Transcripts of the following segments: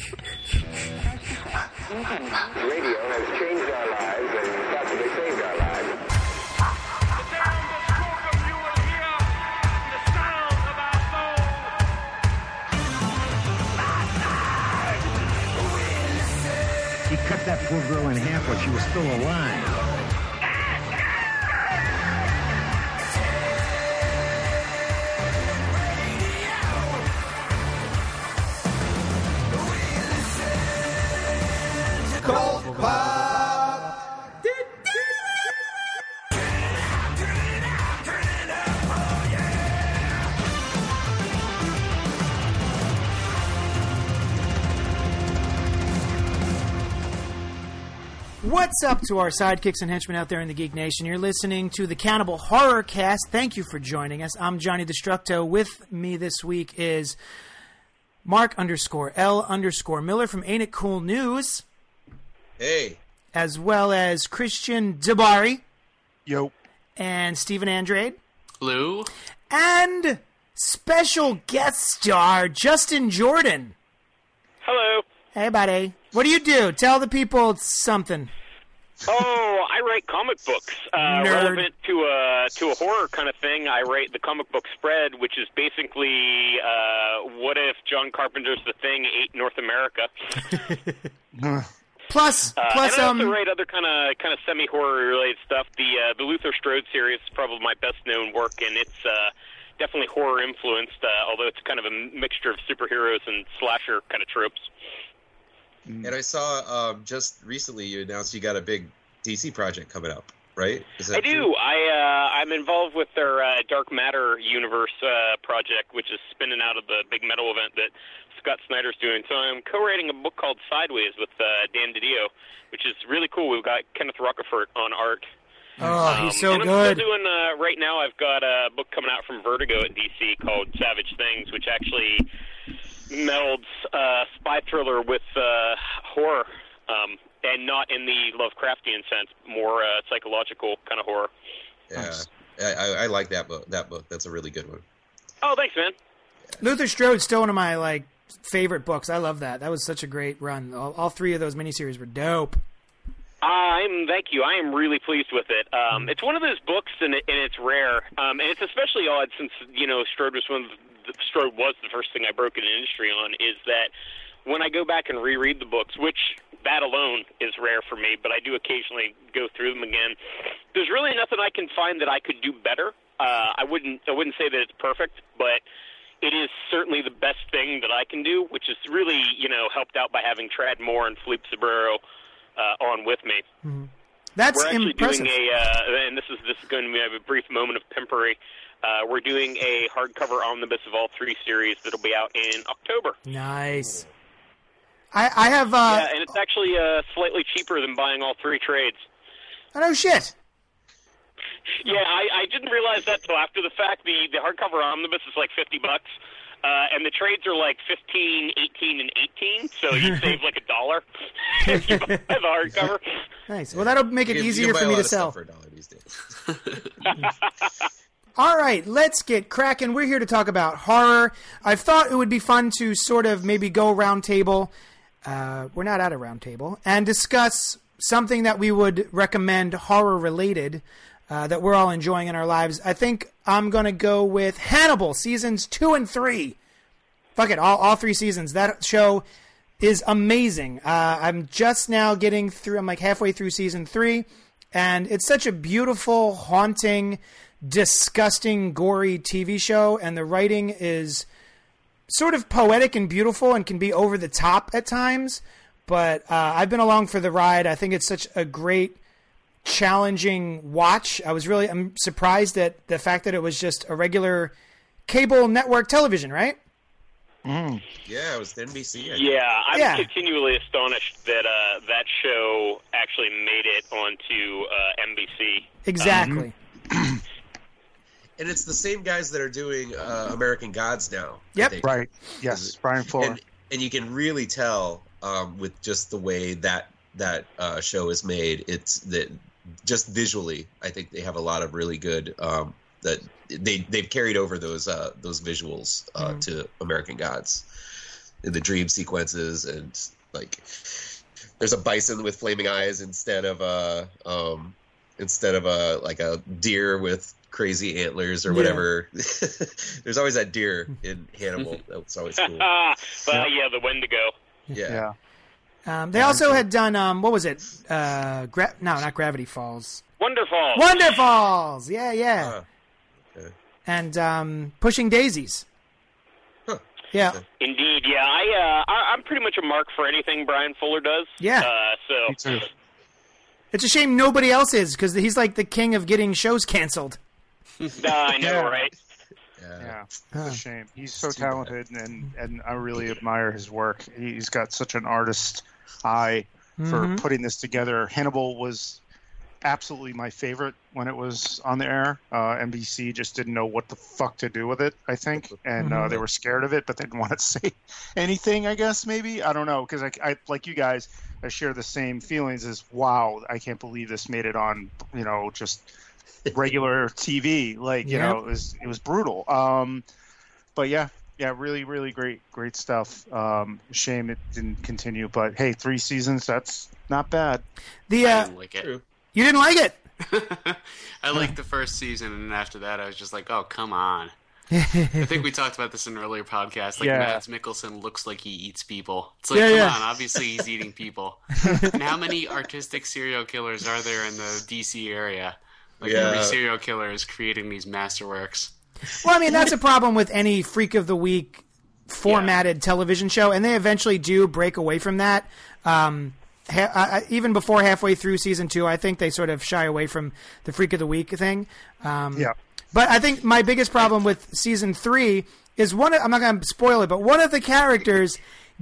Radio has changed our lives and possibly saved our lives. He cut that poor girl in half while she was still alive. What's up to our sidekicks and henchmen out there in the Geek Nation? You're listening to the Cannibal Horror Cast. Thank you for joining us. I'm Johnny Destructo. With me this week is Mark underscore L underscore Miller from Ain't It Cool News, Hey, as well as Christian DiBari Yo. and Stephen Andrade, Lou? and special guest star Justin Jordan. Hello. Hey, buddy. What do you do? Tell the people something. Oh, I write comic books. Uh, relevant to a to a horror kind of thing. I write the comic book spread, which is basically uh, what if John Carpenter's The Thing ate North America. Plus, Uh, plus, and I um, also write other kind of kind of semi horror related stuff. The uh, the Luther Strode series is probably my best known work, and it's uh, definitely horror influenced. Uh, although it's kind of a mixture of superheroes and slasher kind of tropes. And I saw um, just recently you announced you got a big DC project coming up, right? Is that I do. true? I uh, I'm involved with their uh, Dark Matter universe uh, project, which is spinning out of the big metal event that Scott Snyder's doing. So I'm co-writing a book called Sideways with uh, Dan DiDio, which is really cool. We've got Kenneth Rocafort on art. oh, he's so and I'm good. still doing uh, right now. I've got a book coming out from Vertigo at DC called Savage Things, which actually melds uh, spy thriller with uh, horror, um, and not in the Lovecraftian sense, more uh, psychological kind of horror. Yeah, I, I, I like that book. That book. That's a really good one. Oh, thanks, man. Luther Strode's still one of my like favorite books. I love that. That was such a great run. All, all three of those miniseries were dope. I'm thank you. I am really pleased with it. Um, it's one of those books, and, it, and it's rare, um, and it's especially odd since you know Strode was one of the, Strode was the first thing I broke an industry on. Is that when I go back and reread the books, which that alone is rare for me, but I do occasionally go through them again. There's really nothing I can find that I could do better. Uh, I wouldn't I wouldn't say that it's perfect, but it is certainly the best thing that I can do, which is really you know helped out by having Tradd Moore and Felipe Sobreiro uh, on with me. That's We're actually impressive. doing a, uh, and this is this is going to be a brief moment of pimpery. Uh, we're doing a hardcover omnibus of all three series that'll be out in October. nice. I, I have. Uh, yeah, and it's actually uh, slightly cheaper than buying all three trades. oh no shit. Yeah, I, I didn't realize that till after the fact. The the hardcover omnibus is like fifty bucks, uh, and the trades are like 15, 18, and eighteen. So you save like a dollar if you buy the hardcover. Nice. Well, that'll make it You can- you easier for me to sell. for a dollar these days. All right, let's get cracking. We're here to talk about horror. I thought it would be fun to sort of maybe go round table. Uh, we're not at a round table and discuss something that we would recommend horror related uh, that we're all enjoying in our lives. I think I'm gonna go with Hannibal seasons two and three. Fuck it, all all three seasons. That show is amazing. Uh, I'm just now getting through. I'm like halfway through season three, and it's such a beautiful, haunting, disgusting, gory TV show, and the writing is sort of poetic and beautiful, and can be over the top at times. But uh, I've been along for the ride. I think it's such a great, challenging watch. I was really I'm surprised at the fact that it was just a regular cable network television, right? Yeah, it was NBC. I think. Yeah, I'm Yeah. continually astonished that uh, that show actually made it onto uh, NBC. Exactly. And it's the same guys that are doing uh, American Gods now. Yep. Right. Yes. Bryan Fuller. and and you can really tell um, with just the way that that uh, show is made. It's that just visually, I think they have a lot of really good um, that they they've carried over those uh, those visuals uh, to American Gods. in the dream sequences, and like there's a bison with flaming eyes instead of a um, instead of a like a deer with crazy antlers or Yeah. whatever. there's always that deer in Hannibal. That's always cool. well, yeah, the Wendigo. Yeah. Yeah. Um, they also had done um, what was it? Uh, gra- no, not Gravity Falls. Wonderful. Wonder Falls. Yeah, yeah. Ah, okay. And um, Pushing Daisies. Huh. Yeah. Indeed, yeah. I, uh, I I'm pretty much a mark for anything Bryan Fuller does. Yeah. Uh, so. It's a shame nobody else is because he's like the king of getting shows canceled. uh, I know, Yeah. right? Yeah. Yeah, it's a shame. He's so too bad. talented, and and I really admire his work. He's got such an artist eye for Mhm. putting this together. Hannibal was absolutely my favorite when it was on the air. Uh, NBC just didn't know what the fuck to do with it. I think, and uh, Mhm. they were scared of it, but they didn't want to say anything. I guess maybe I don't know because I, I like you guys. I share the same feelings as wow. I can't believe this made it on. You know, just regular TV. Like you Yep. know, it was it was brutal. Um, but yeah, yeah, really, really great, great stuff. Um, shame it didn't continue, but hey, three seasons, that's not bad. The I uh, didn't like it. You didn't like it. I liked the first season, and after that, I was just like, "Oh, come on." I think we talked about this in an earlier podcast. Like, Yeah. Mads Mikkelsen looks like he eats people. It's like, Yeah, come yeah. on, obviously he's eating people. and how many artistic serial killers are there in the DC area? Like, Yeah. every serial killer is creating these masterworks. Well, I mean, that's a problem with any freak of the week formatted television show, and they eventually do break away from that. Um, ha- I, I- even before halfway through season two, I think they sort of shy away from the freak of the week thing. Um, Yeah. But I think my biggest problem with season three is one. Of, I'm not going to spoil it, but one of the characters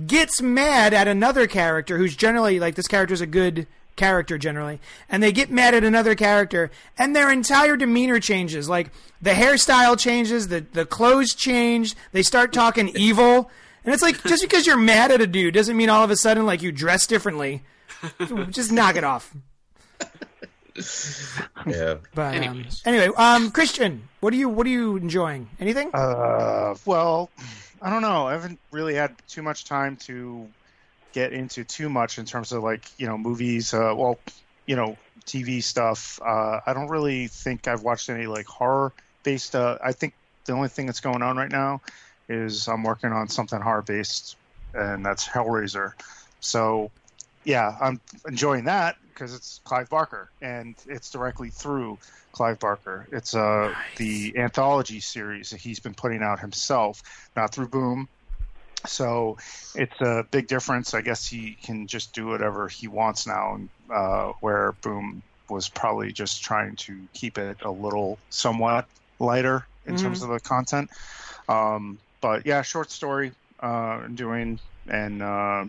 gets mad at another character who's generally like this character's a good character generally, and they get mad at another character, and their entire demeanor changes. Like the hairstyle changes, the the clothes change. They start talking evil, and it's like just because you're mad at a dude doesn't mean all of a sudden like you dress differently. just knock it off. Yeah. But um, anyway, um, Christian, what are you what are you enjoying? Anything? Uh, well, I don't know. I haven't really had too much time to get into too much in terms of like you know movies. Uh, well, you know TV stuff. Uh, I don't really think I've watched any like horror based. Uh, I think the only thing that's going on right now is I'm working on something horror based, and that's Hellraiser. So yeah, I'm enjoying that because it's Clive Barker and it's directly through Clive Barker. It's uh the anthology series that he's been putting out himself, not through Boom. So it's a big difference. I guess he can just do whatever he wants now, uh, where Boom was probably just trying to keep it a little somewhat lighter in terms of the content. Um, but yeah, short story uh, doing, and uh,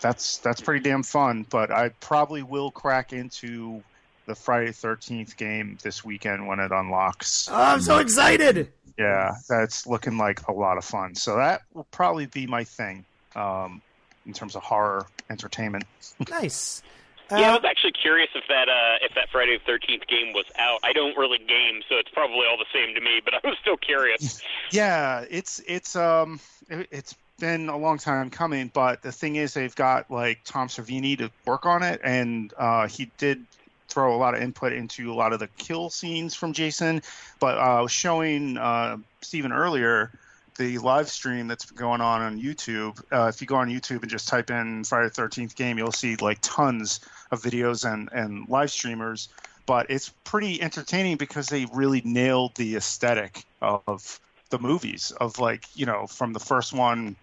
that's that's pretty damn fun. But I probably will crack into the Friday Thirteenth game this weekend when it unlocks. Oh, I'm so excited. Yeah, that's looking like a lot of fun. So that will probably be my thing um, in terms of horror entertainment. Nice. Yeah, I Uh, was actually curious if that uh, if that Friday the Thirteenth game was out. I don't really game, so it's probably all the same to me. But I was still curious. Yeah, it's it's um it, it's been a long time coming, but the thing is they've got like Tom Savini to work on it, and uh, he did throw a lot of input into a lot of the kill scenes from Jason. But uh, I was showing uh, Stephen earlier the live stream that's going on on YouTube. Uh, if you go on YouTube and just type in Friday the Thirteenth game, you'll see like tons of videos and and live streamers. But it's pretty entertaining because they really nailed the aesthetic of the movies of like you know from the first one.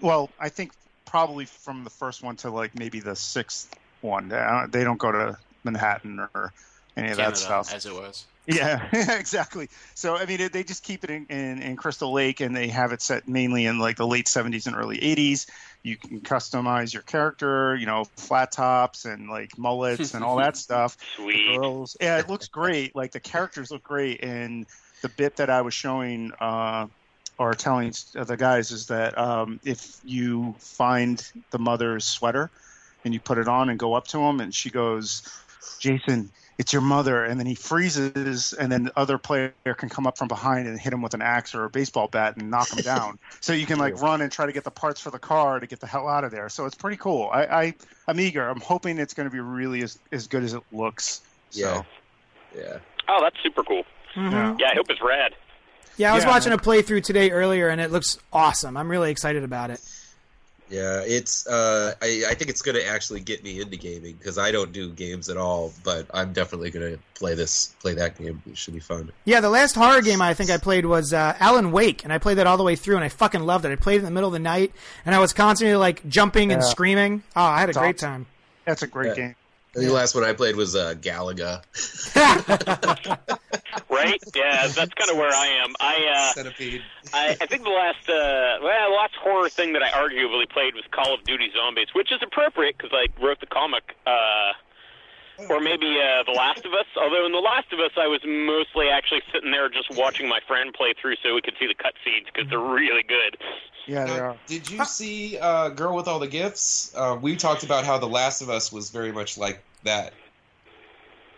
Well, I think probably from the first one to like maybe the sixth one. Uh, They don't go to Manhattan or any of Canada, that stuff. as it was. Yeah, exactly. So I mean, it, they just keep it in, in, in Crystal Lake, and they have it set mainly in like the late '70s and early '80s. You can customize your character, you know, flat tops and like mullets and all that stuff. Sweet. Girls, yeah, it looks great. Like the characters look great, and the bit that I was showing uh, or telling the guys is that um, if you find the mother's sweater and you put it on and go up to him, and she goes, "Jason, it's your mother, and then he freezes, and then the other player can come up from behind and hit him with an axe or a baseball bat and knock him down. So you can like run and try to get the parts for the car to get the hell out of there. So it's pretty cool. I, I I'm eager. I'm hoping it's going to be really as as good as it looks. So, Yeah. Yeah. Oh, that's super cool. Mm-hmm. yeah. Yeah, I hope it's rad. Yeah, I was Yeah. watching a playthrough today earlier, and it looks awesome. I'm really excited about it. Yeah, it's. Uh, I I think it's going to actually get me into gaming because I don't do games at all. But I'm definitely going to play this, play that game. It should be fun. Yeah, the last horror game I think I played was uh, Alan Wake, and I played that all the way through, and I fucking loved it. I played it in the middle of the night, and I was constantly like jumping and Yeah. screaming. Oh, I had a It's great awesome. time. That's a great Yeah. game. I think the last one I played was uh, Galaga. Right? Yeah, that's kind of where I am. I uh, Centipede. I, I think the last uh, well, last horror thing that I arguably played was Call of Duty Zombies, which is appropriate because I wrote the comic. Uh, or maybe uh, The Last of Us. Although in The Last of Us, I was mostly actually sitting there just watching my friend play through so we could see the cutscenes because they're really good. Yeah, they Now, are. did you see uh, Girl with All the Gifts? Uh, we talked about how The Last of Us was very much like that.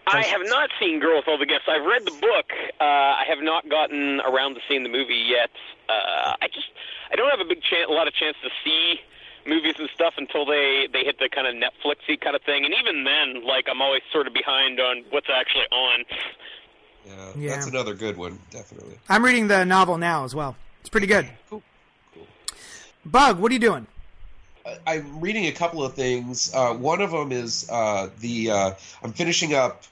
I have not seen Girl with All the Gifts. I've read the book. Uh, I have not gotten around to seeing the movie yet. Uh, I just I don't have a big chance, a lot of chance to see movies and stuff until they they hit the kind of Netflixy kind of thing. And even then, like I'm always sort of behind on what's actually on. Yeah, Yeah. that's another good one, definitely. I'm reading the novel now as well. It's pretty good. Cool. Cool. Bug, what are you doing? I- I'm reading a couple of things. Uh, one of them is uh, the uh, I'm finishing up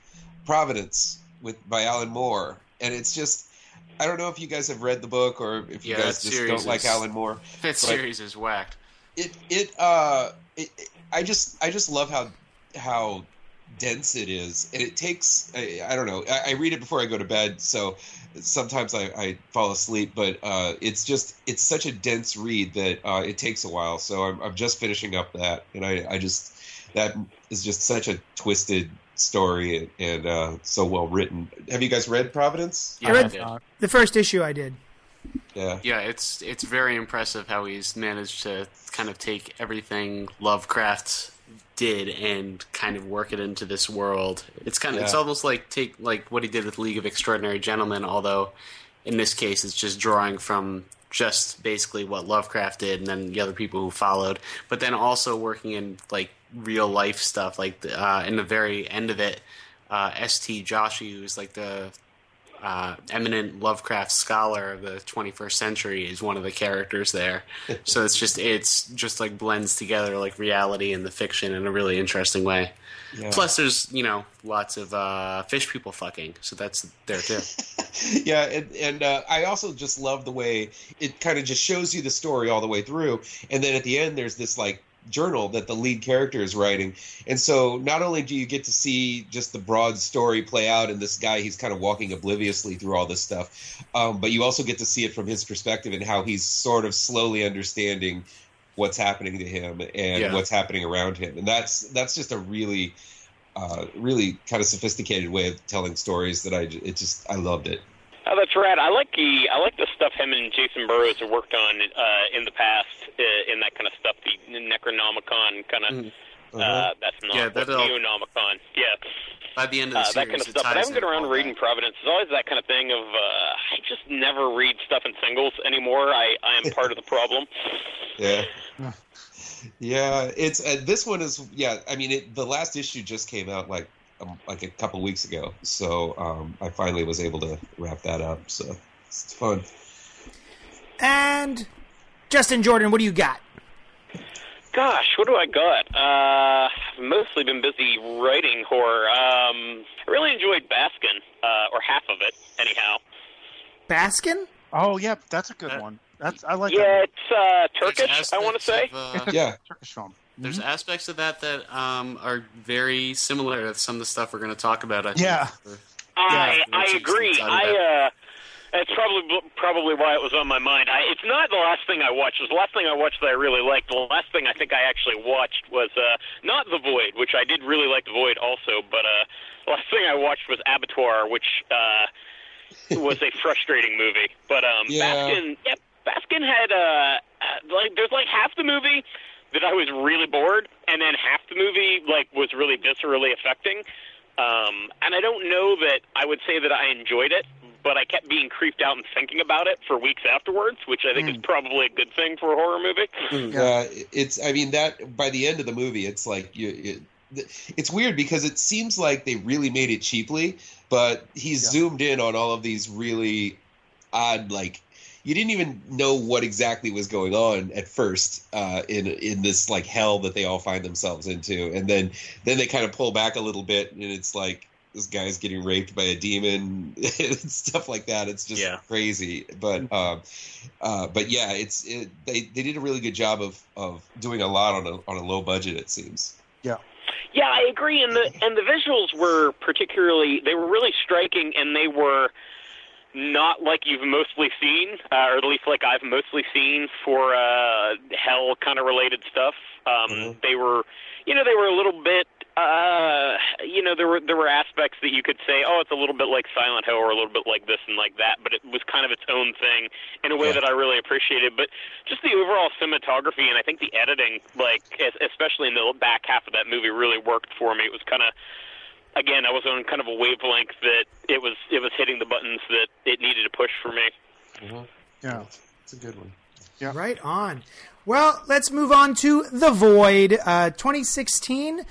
Providence with by Alan Moore, and it's just I don't know if you guys have read the book or if you Yeah, guys just don't like Alan Moore. That series is whacked. It it uh it, it- I just I just love how how dense it is, and it takes I, I don't know I, I read it before I go to bed, so sometimes I, I fall asleep, but uh, it's just it's such a dense read that uh, it takes a while. So I'm I'm just finishing up that, and I I just that is just such a twisted story and, and uh, so well written. Have you guys read Providence? Yeah, I read- did. The first issue I did. Yeah. Yeah, it's it's very impressive how he's managed to kind of take everything Lovecraft did and kind of work it into this world. It's kind of it's almost like take like what he did with League of Extraordinary Gentlemen, although in this case it's just drawing from just basically what Lovecraft did and then the other people who followed, but then also working in like real life stuff. Like the, uh, in the very end of it, uh, S. T. Joshi, who's like the uh, eminent Lovecraft scholar of the 21st century is one of the characters there. so it's just it's just like blends together like reality and the fiction in a really interesting way. Yeah. Plus, there's you know lots of uh, fish people fucking, so that's there too. yeah, and, and uh, I also just love the way it kind of just shows you the story all the way through, and then at the end there's this like journal that the lead character is writing, and so not only do you get to see just the broad story play out, and this guy he's kind of walking obliviously through all this stuff, um, but you also get to see it from his perspective and how he's sort of slowly understanding what's happening to him and Yeah. what's happening around him, and that's that's just a really uh, really kind of sophisticated way of telling stories that I, it just I loved it. Oh, that's rad. I like the I like the stuff him and Jacen Burrows have worked on uh, in the past uh, in that kind of stuff. The Necronomicon kind of. Mhm. Uh, that's not Yeah, yeah, Neonomicon. Yeah, By the end of the uh, series, that kind of it stuff. But I haven't got in around to reading that. Providence. It's always that kind of thing of uh, I just never read stuff in singles anymore. I I am part of the problem. Yeah. Yeah, it's uh, this one is yeah. I mean, it, the last issue just came out like like a couple weeks ago, so um, I finally was able to wrap that up. So it's fun. And Justin Jordan, what do you got? Gosh, what do I got? Uh, I've mostly been busy writing horror. Um, I really enjoyed Baskin, uh, or half of it, anyhow. Baskin? Oh yeah, that's a good Uh, one. That's I like Yeah, that it's uh, There's Turkish. I want to say. of, uh, Yeah, Turkish film. There's aspects of that that um, are very similar to some of the stuff we're going to talk about. I think. Yeah. I Yeah, I agree. I about- uh, that's probably probably why it was on my mind. I, it's not the last thing I watched. It was the last thing I watched that I really liked. The last thing I think I actually watched was uh, not The Void, which I did really like The Void also, but uh, the last thing I watched was Abattoir, which uh, was a frustrating movie. But um, Yeah. Baskin, yep, Baskin had uh, uh, like there's like half the movie that I was really bored, and then half the movie like was really viscerally affecting. Um, and I don't know that I would say that I enjoyed it, but I kept being creeped out and thinking about it for weeks afterwards, which I think is probably a good thing for a horror movie. Uh, it's. I mean that by the end of the movie, it's like you. It, it's weird because it seems like they really made it cheaply, but he's Yeah. zoomed in on all of these really odd, like you didn't even know what exactly was going on at first uh, in in this like hell that they all find themselves into, and then then they kind of pull back a little bit, and it's like this guy's getting raped by a demon and stuff like that. It's just Yeah. crazy, but uh, uh, but yeah, it's it, they they did a really good job of of doing a lot on a on a low budget. It seems. Yeah. Yeah, I agree, and the and the visuals were particularly they were really striking, and they were not like you've mostly seen, uh, or at least like I've mostly seen for uh, hell kind of related stuff. Um, Mhm. They were, you know, they were a little bit, uh, you know, there were there were aspects that you could say, oh, it's a little bit like Silent Hill, or a little bit like this and like that, but it was kind of its own thing in a way Yeah. that I really appreciated. But just the overall cinematography and I think the editing, like especially in the back half of that movie, really worked for me. It was kind of again, I was on kind of a wavelength that it was it was hitting the buttons that it needed to push for me. Yeah. It's a good one. Yeah. Right on. Well, let's move on to The Void, uh, 2016.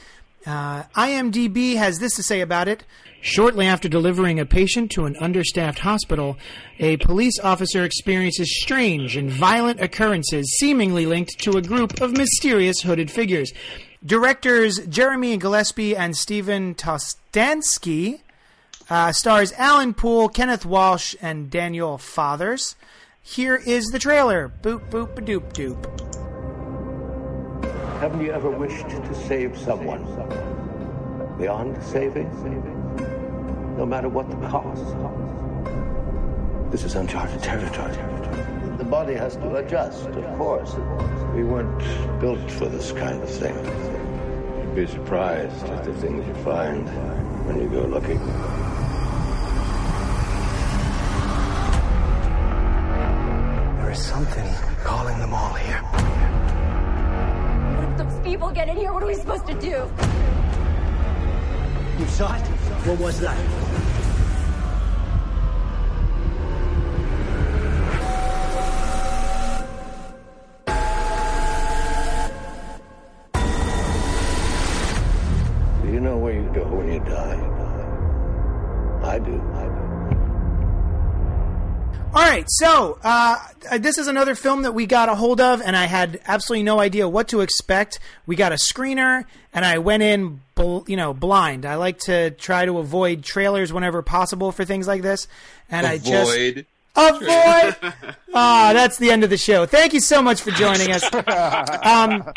Uh, IMDb has this to say about it. Shortly after delivering a patient to an understaffed hospital, a police officer experiences strange and violent occurrences seemingly linked to a group of mysterious hooded figures. Directors Jeremy Gillespie and Stephen Kostanski uh, stars Aaron Poole, Kenneth Walsh, and Daniel Fathers. Here is the trailer. Boop, boop, doop, doop. Haven't you ever wished to save someone? Beyond saving? saving? No matter what the cost. This is uncharted territory. The body has to adjust, of course. We weren't built for this kind of thing. You'd be surprised at the things you find when you go looking. There is something calling them all here. What if those people get in here? What are we supposed to do? You saw it? What was that? Right, so uh, this is another film that we got a hold of, and I had absolutely no idea what to expect. We got a screener, and I went in, bl- you know, blind. I like to try to avoid trailers whenever possible for things like this, and I just Avoid. avoid. Ah, that's the end of the show. Thank you so much for joining us. Um,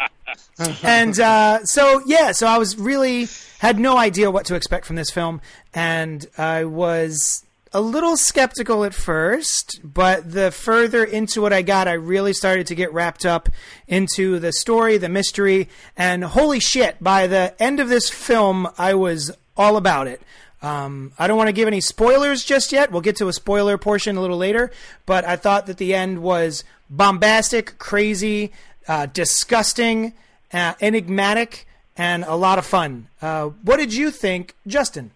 and uh, so yeah, so I was really had no idea what to expect from this film, and I was a little skeptical at first, but the further into what I got, I really started to get wrapped up into the story, the mystery, and holy shit! By the end of this film, I was all about it. Um, I don't want to give any spoilers just yet. We'll get to a spoiler portion a little later, but I thought that the end was bombastic, crazy, uh, disgusting, uh, enigmatic, and a lot of fun. Uh, what did you think, Justin?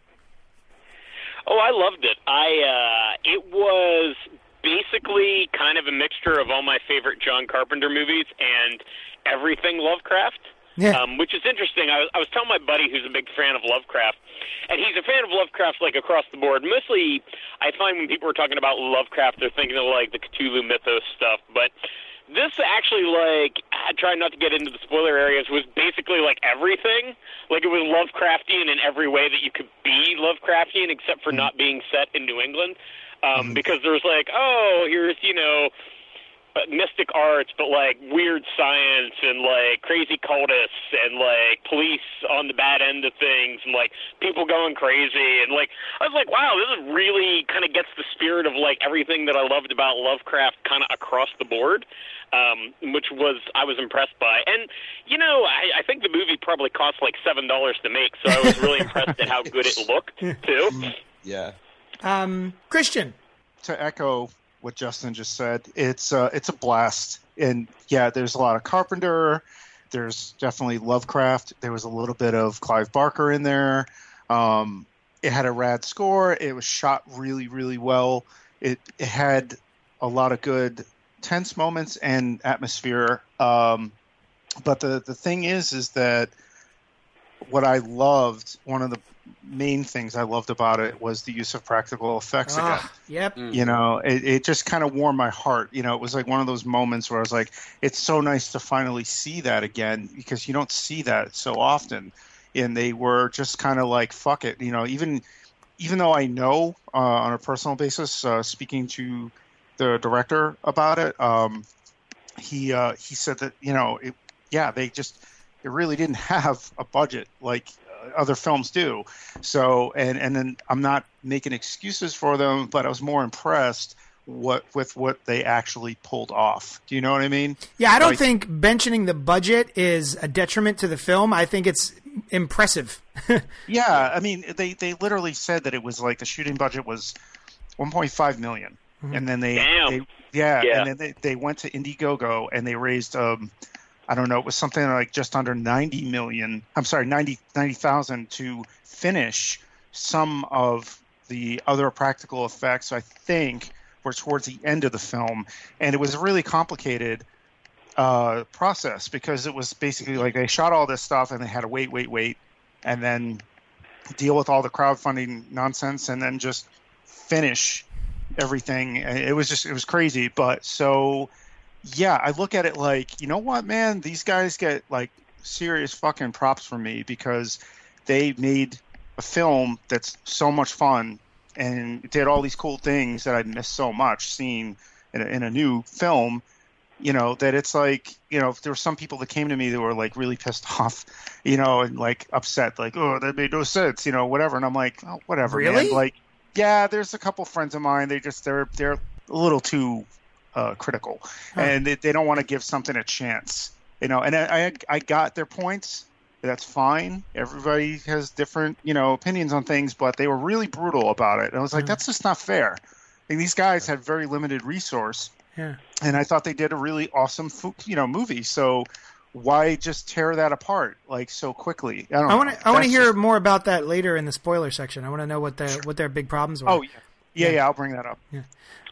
Oh, I loved it. I uh, it was basically kind of a mixture of all my favorite John Carpenter movies and everything Lovecraft. Yeah. Um, which is interesting. I was, I was telling my buddy who's a big fan of Lovecraft, and he's a fan of Lovecraft like across the board. Mostly, I find when people are talking about Lovecraft, they're thinking of like the Cthulhu mythos stuff, but this actually like I try not to get into the spoiler areas. Was basically like everything. Like it was lovecraftian in every way that you could be lovecraftian except for not being set in new england. Um because there's like oh here's you know mystic arts but like weird science and like crazy cultists and like police on the bad end of things and like people going crazy and like i was like wow this is really kind of gets the spirit of like everything that i loved about lovecraft kind of across the board um, which was I was impressed by. And you know, I, I think the movie probably cost like seven dollars to make, so I was really impressed at how good it looked too. Yeah. Um, Christian. to echo what Justin just said, it's uh, it's a blast. And yeah, there's a lot of Carpenter. There's definitely Lovecraft. There was a little bit of Clive Barker in there. Um, it had a rad score. It was shot really, really well. It, it had a lot of good tense moments and atmosphere. Um, but the the thing is, is that what I loved, one of the main things I loved about it was the use of practical effects again. Ah, yep. You know, it, it just kind of warmed my heart. You know, it was like one of those moments where I was like, it's so nice to finally see that again because you don't see that so often. And they were just kind of like, fuck it. You know, even even though I know uh, on a personal basis, uh, speaking to the director about it, um, he uh, he said that you know, it, yeah, they just it really didn't have a budget like other films do. So, and and then I'm not making excuses for them, but I was more impressed what with what they actually pulled off. Do you know what I mean? Yeah, I don't Like- think mentioning the budget is a detriment to the film. I think it's impressive. Yeah, I mean, they they literally said that it was like the shooting budget was 1.5 million, and then they, Damn. they yeah, Yeah. and then they, they went to Indiegogo and they raised um I don't know, it was something like just under 90 million. I'm sorry, 90 90,000 to finish some of the other practical effects. I think were towards the end of the film, and it was a really complicated uh, process because it was basically like they shot all this stuff and they had to wait, wait, wait, and then deal with all the crowdfunding nonsense and then just finish everything. It was just it was crazy, but so yeah, I look at it like you know what, man, these guys get like serious fucking props from me because they made a film that's so much fun and did all these cool things that I missed so much seeing in a, in a new film. You know that it's like you know there were some people that came to me that were like really pissed off, you know, and like upset, like oh that made no sense, you know, whatever. And I'm like, oh, whatever, Really? man. Like, yeah, there's a couple friends of mine. They just they're they're a little too uh, critical, and they, they don't want to give something a chance, you know. And I I, I got their points. That's fine. Everybody has different, you know, opinions on things, but they were really brutal about it. And I was like, that's just not fair. And these guys had very limited resource, Yeah. and I thought they did a really awesome, you know, movie. So why just tear that apart like so quickly? I want to. I want to hear just- more about that later in the spoiler section. I want to know what their what their big problems were. Oh yeah, yeah, yeah. I'll bring that up. Yeah.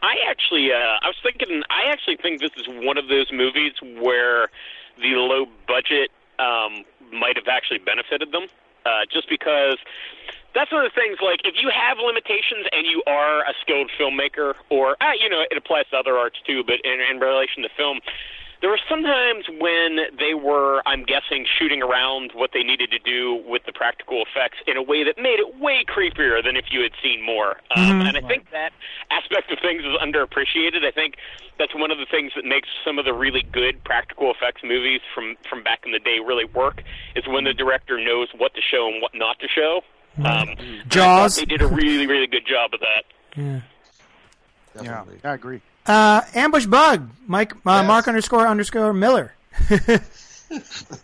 I actually, uh, I was thinking, I actually think this is one of those movies where the low budget um, might have actually benefited them, uh, just because that's one of the things. Like, if you have limitations and you are a skilled filmmaker, or uh, you know, it applies to other arts too, but in, in relation to film. There were sometimes when they were, I'm guessing, shooting around what they needed to do with the practical effects in a way that made it way creepier than if you had seen more. Um, and I think that aspect of things is underappreciated. I think that's one of the things that makes some of the really good practical effects movies from from back in the day really work is when the director knows what to show and what not to show. Um, and Jaws. they did a really really good job of that. Yeah. Yeah, I agree. Uh, ambush bug. Mike. Uh, Yes. Mark underscore underscore Miller.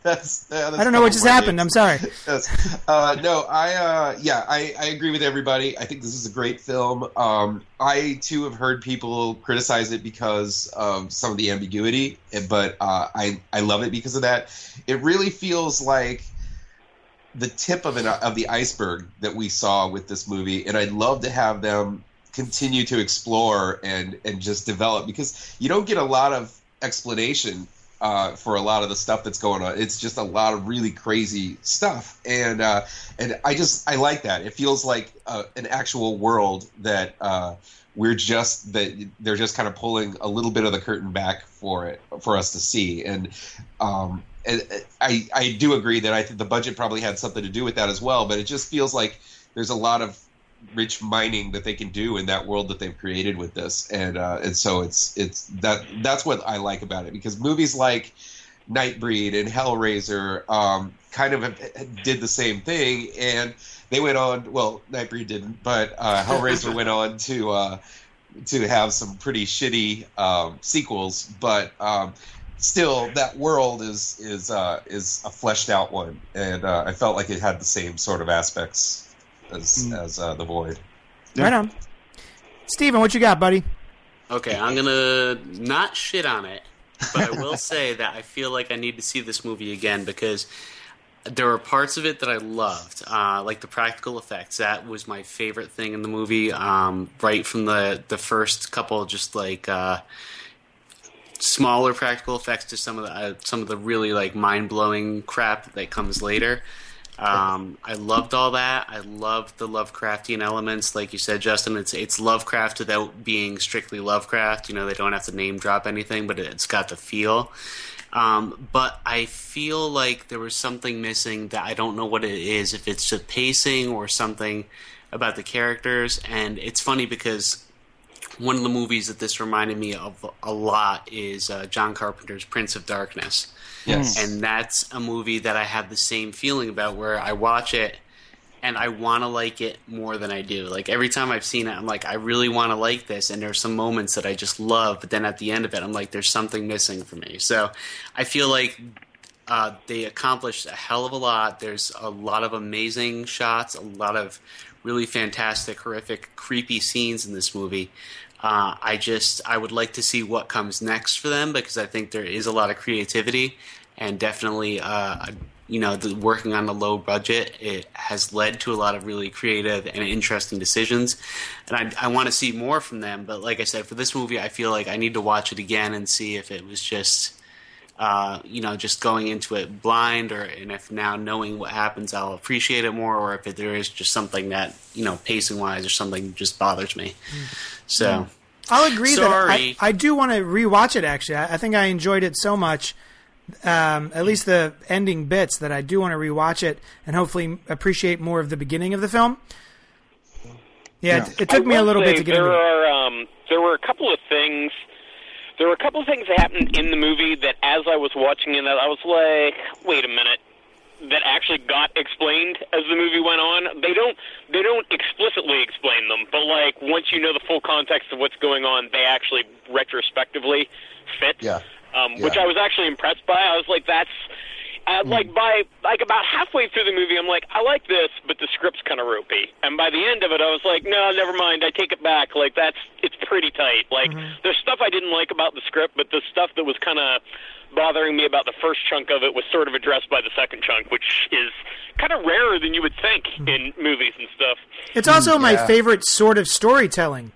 That's, yeah, that's I don't know what just happened. I'm sorry. Yes. Uh, no, I uh, yeah, I, I agree with everybody. I think this is a great film. Um, I too have heard people criticize it because of some of the ambiguity, but uh, I I love it because of that. It really feels like the tip of an of the iceberg that we saw with this movie, and I'd love to have them continue to explore and and just develop because you don't get a lot of explanation uh, for a lot of the stuff that's going on. It's just a lot of really crazy stuff, and uh, and I just I like that. It feels like uh, an actual world that uh, we're just that they're just kind of pulling a little bit of the curtain back for it for us to see, and um, and I I do agree that I think the budget probably had something to do with that as well. But it just feels like there's a lot of rich mining that they can do in that world that they've created with this, and uh, and so it's it's that that's what I like about it because movies like Nightbreed and Hellraiser um, kind of did the same thing, and they went on. Well, Nightbreed didn't, but uh, Hellraiser went on to uh, to have some pretty shitty um, sequels, but. Um, Still, that world is is uh, is a fleshed out one, and uh, I felt like it had the same sort of aspects as as uh, the void. Right on. Steven, what you got, buddy? Okay, I'm gonna not shit on it, but I will say that I feel like I need to see this movie again because there were parts of it that I loved, uh, like the practical effects. That was my favorite thing in the movie. Um, right from the the first couple, just like uh, smaller practical effects to some of the uh, some of the really like mind blowing crap that comes later. Um, I loved all that. I loved the Lovecraftian elements, like you said, Justin. It's it's Lovecraft without being strictly Lovecraft. You know, they don't have to name drop anything, but it's got the feel. Um, but I feel like there was something missing that I don't know what it is. If it's the pacing or something about the characters, and it's funny because one of the movies that this reminded me of a lot is uh, John Carpenter's Prince of Darkness. Yes. And that's a movie that I have the same feeling about where I watch it and I want to like it more than I do. Like every time I've seen it, I'm like, I really want to like this. And there's some moments that I just love, but then at the end of it, I'm like, there's something missing for me. So I feel like uh, they accomplished a hell of a lot. There's a lot of amazing shots, a lot of really fantastic, horrific, creepy scenes in this movie. Uh, I just I would like to see what comes next for them because I think there is a lot of creativity and definitely uh, you know the, working on the low budget it has led to a lot of really creative and interesting decisions and I, I want to see more from them but like I said for this movie I feel like I need to watch it again and see if it was just uh, you know, just going into it blind, or and if now knowing what happens, I'll appreciate it more, or if it, there is just something that you know, pacing wise, or something just bothers me. So I'll agree Sorry. that I, I do want to rewatch it. Actually, I, I think I enjoyed it so much, um, at least the ending bits, that I do want to rewatch it and hopefully appreciate more of the beginning of the film. Yeah, It, it took I me a will little bit to get there into it. are um, there were a couple of things. There were a couple of things that happened in the movie that, as I was watching it, I was like, "Wait a minute." That actually got explained as the movie went on. They don't they don't explicitly explain them, but like once you know the full context of what's going on, they actually retrospectively fit. Yeah. Um, Which I was actually impressed by. I was like, that's uh, hmm. like by like about halfway through the movie, I'm like, I like this, but the script's kind of ropey. And by the end of it, I was like, no, never mind. I take it back. Like that's it's pretty tight. Like mm-hmm. there's stuff I didn't like about the script, but the stuff that was kind of bothering me about the first chunk of it was sort of addressed by the second chunk, which is kind of rarer than you would think hmm. in movies and stuff. It's also my yeah. favorite sort of storytelling.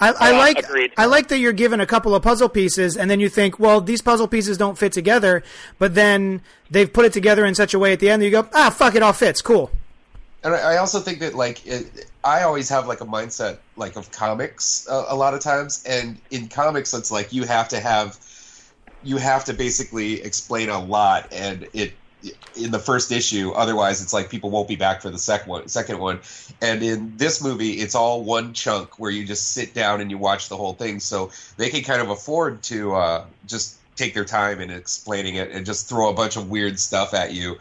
I, I Yeah, like agreed. I like that you're given a couple of puzzle pieces, and then you think, well, these puzzle pieces don't fit together, but then they've put it together in such a way at the end that you go, ah, fuck, it all fits, cool. And I I also think that like it, I always have like a mindset like of comics uh, a lot of times, and in comics it's like you have to have you have to basically explain a lot, and it in the first issue. Otherwise, it's like people won't be back for the second one. Second one, and in this movie, it's all one chunk where you just sit down and you watch the whole thing. So they can kind of afford to uh, just take their time in explaining it and just throw a bunch of weird stuff at you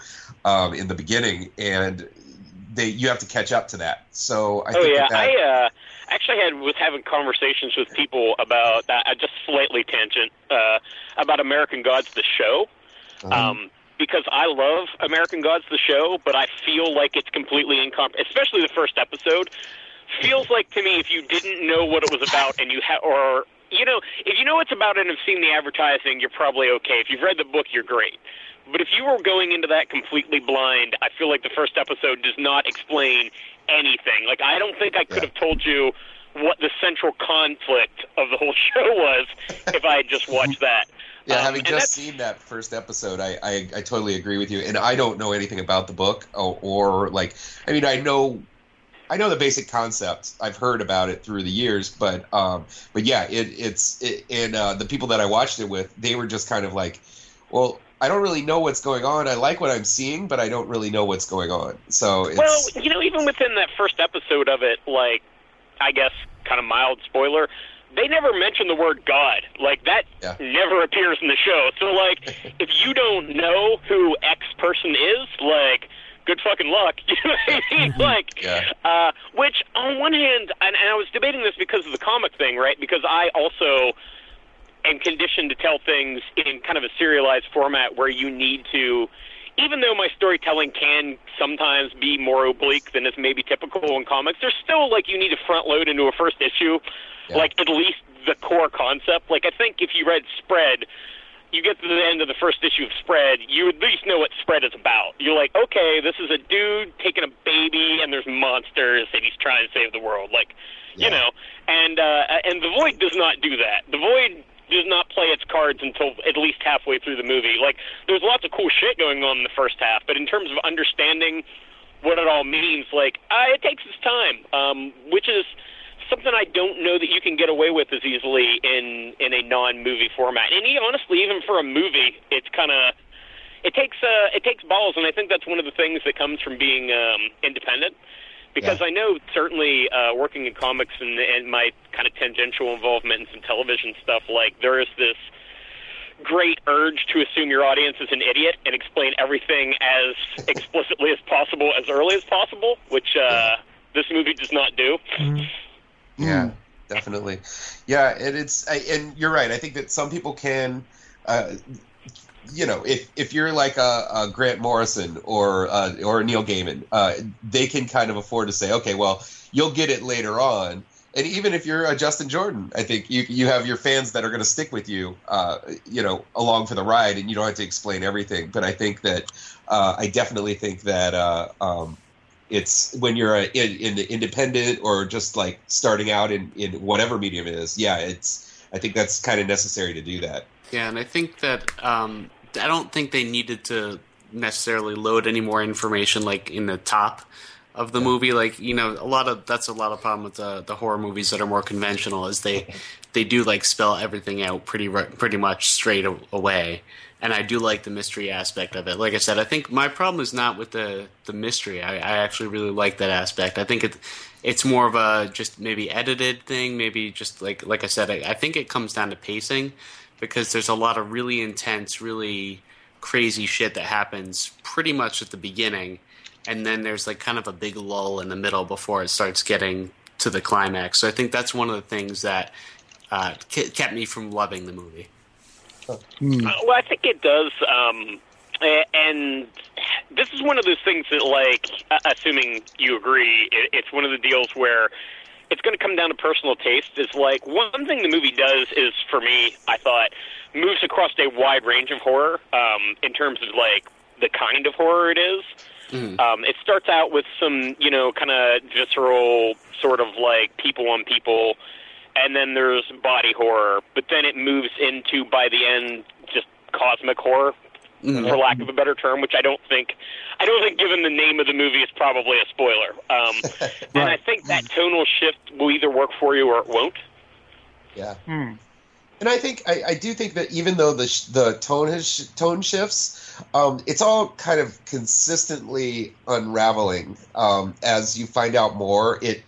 um, in the beginning, and they you have to catch up to that. So I oh think yeah, that, that I uh, actually had was having conversations with people about that. Uh, just slightly tangent uh, about American Gods the show. Um, because I love American Gods the show, but I feel like it's completely incomprehensible, especially the first episode. Feels like to me if you didn't know what it was about and you ha- or you know if you know what it's about and have seen the advertising, you're probably okay. If you've read the book, you're great. But if you were going into that completely blind, I feel like the first episode does not explain anything. Like I don't think I could have told you what the central conflict of the whole show was if I had just watched that. Yeah, Um, having just seen that first episode, I, I, I totally agree with you. And I don't know anything about the book or, or like, I mean, I know, I know the basic concept. I've heard about it through the years, but, um, but yeah, it, it's, it, and uh, the people that I watched it with, they were just kind of like, well, I don't really know what's going on. I like what I'm seeing, but I don't really know what's going on. So it's, Well, you know, even within that first episode of it, like, I guess, kind of mild spoiler, they never mention the word God. Like, that Yeah. never appears in the show. So, like, if you don't know who X person is, like, good fucking luck. You know what I mean? Like, Yeah. uh, which, on one hand, and, and I was debating this because of the comic thing, right? Because I also am conditioned to tell things in kind of a serialized format where you need to even though my storytelling can sometimes be more oblique than is maybe typical in comics, there's still like you need to front load into a first issue, like at least the core concept. Like I think if you read Spread, you get to the end of the first issue of Spread, you at least know what Spread is about. You're like, okay, this is a dude taking a baby, and there's monsters, and he's trying to save the world. Like, you know, and uh, and the Void does not do that. The Void does not play its cards until at least halfway through the movie. Like, there's lots of cool shit going on in the first half, but in terms of understanding what it all means, like, uh, it takes its time, um, which is something I don't know that you can get away with as easily in in a non-movie format. And he, honestly, even for a movie, it's kind of it takes uh, it takes balls, and I think that's one of the things that comes from being um, independent. Because I know certainly uh, working in comics and, and my kind of tangential involvement in some television stuff, like there is this great urge to assume your audience is an idiot and explain everything as explicitly as possible as early as possible, which uh, this movie does not do. Yeah, definitely. Yeah, and it's I, and you're right. I think that some people can, uh, you know, if if you're like a, a Grant Morrison or uh, or Neil Gaiman, uh, they can kind of afford to say, okay, well, you'll get it later on. And even if you're a Justin Jordan, I think you you have your fans that are going to stick with you, uh, you know, along for the ride, and you don't have to explain everything. But I think that uh, I definitely think that uh, um, it's when you're a, in, in independent or just like starting out in, in whatever medium it is. Yeah, it's I think that's kind of necessary to do that. Yeah, and I think that um, I don't think they needed to necessarily load any more information like in the top of the movie. Like you know, a lot of that's a lot of problem with the the horror movies that are more conventional is they they do like spell everything out pretty pretty much straight away. And I do like the mystery aspect of it. Like I said, I think my problem is not with the the mystery. I, I actually really like that aspect. I think it it's more of a just maybe edited thing. Maybe just like like I said, I, I think it comes down to pacing because there's a lot of really intense, really crazy shit that happens pretty much at the beginning, and then there's like kind of a big lull in the middle before it starts getting to the climax. So I think that's one of the things that uh, kept me from loving the movie. Uh, well, I think it does. Um, and this is one of those things that, like, assuming you agree, it's one of the deals where it's going to come down to personal taste. Is like one thing the movie does is, for me, I thought, moves across a wide range of horror um, in terms of like the kind of horror it is. Um, it starts out with some, you know, kind of visceral, sort of like people on people, and then there's body horror. But then it moves into, by the end, just cosmic horror, for lack of a better term, which I don't think, I don't think, given the name of the movie, is probably a spoiler. Um, And I think that tonal shift will either work for you or it won't. Yeah. And I think I, I do think that even though the sh- the tone has tone shifts, um, it's all kind of consistently unraveling um, as you find out more. It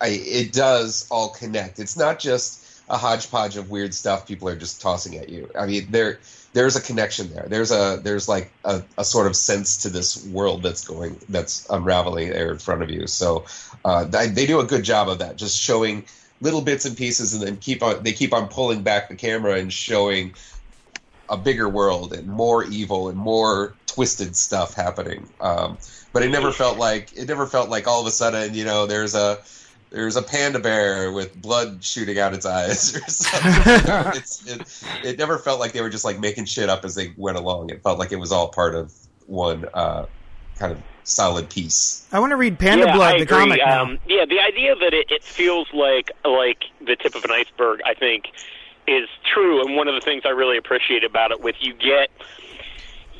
I, it does all connect. It's not just a hodgepodge of weird stuff people are just tossing at you. I mean, there there's a connection there. There's a there's like a, a sort of sense to this world that's going that's unraveling there in front of you. So uh, they, they do a good job of that, just showing little bits and pieces, and then keep on they keep on pulling back the camera and showing a bigger world and more evil and more twisted stuff happening. Um, but it never felt like it never felt like all of a sudden you know there's a there's a panda bear with blood shooting out its eyes or something. it's, it, it never felt like they were just like making shit up as they went along. It felt like it was all part of one uh, kind of solid piece. I want to read Panda yeah, Blood, I the agree. comic. Um, yeah, the idea that it, it feels like like the tip of an iceberg, I think, is true. And one of the things I really appreciate about it, with you get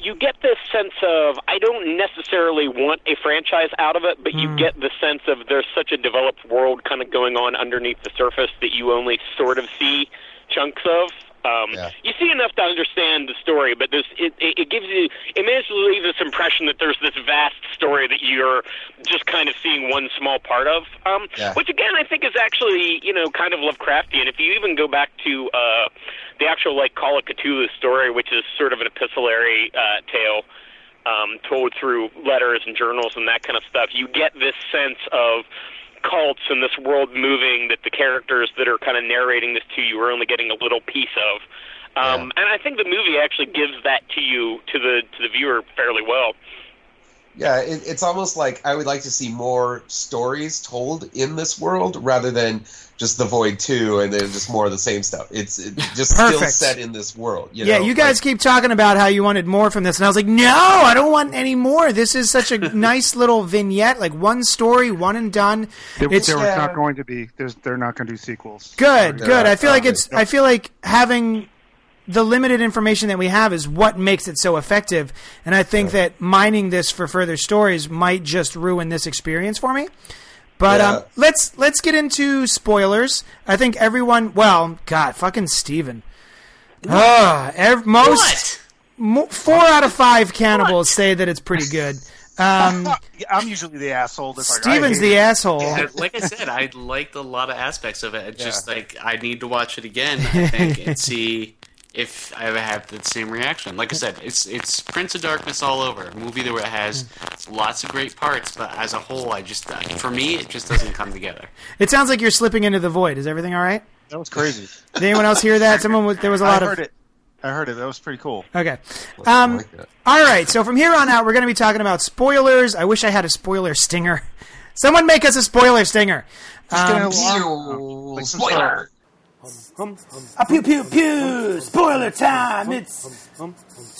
you get this sense of I don't necessarily want a franchise out of it, but you hmm. get the sense of there's such a developed world kind of going on underneath the surface that you only sort of see chunks of. Um, You see enough to understand the story, but this it, it, it gives you it manages to leave this impression that there's this vast story that you're just kind of seeing one small part of. Um, Yeah. Which again, I think is actually you know kind of Lovecraftian. If you even go back to uh, the actual like Call of Cthulhu story, which is sort of an epistolary uh, tale um, told through letters and journals and that kind of stuff, you get this sense of cults and this world moving that the characters that are kind of narrating this to you are only getting a little piece of. Um, And I think the movie actually gives that to you to the to the viewer fairly well. Yeah, it, it's almost like I would like to see more stories told in this world rather than just the Void Two and then just more of the same stuff. It's it just still set in this world. You yeah, know? you guys keep talking about how you wanted more from this, and I was like, no, I don't want any more. This is such a nice little vignette, like one story, one and done. There, It's there was not going to be. There's, they're not going to do sequels. good, Yeah, good. I feel like uh, it's. I feel like having the limited information that we have is what makes it so effective, and I think that mining this for further stories might just ruin this experience for me. But Yeah. um, let's let's get into spoilers. I think everyone. Well, God, fucking Steven. Ah, ev- most mo- four out of five cannibals say that it's pretty good. Um, I'm usually the asshole. That's Steven's hate the it. asshole. Yeah, like I said, I liked a lot of aspects of it. It's just like I need to watch it again, I think, and see if I ever have the same reaction. Like I said, it's it's Prince of Darkness all over. A movie that has lots of great parts, but as a whole, I just uh, for me, it just doesn't come together. It sounds like you're slipping into the void. Is everything all right? That was crazy. Did anyone else hear that? Someone was, there was a lot of heard it. I heard it. That was pretty cool. Okay. Um, all right. So from here on out, we're going to be talking about spoilers. I wish I had a spoiler stinger. Someone make us a spoiler stinger. Um, Pew! Spoiler. A pew pew pew. Spoiler time. It's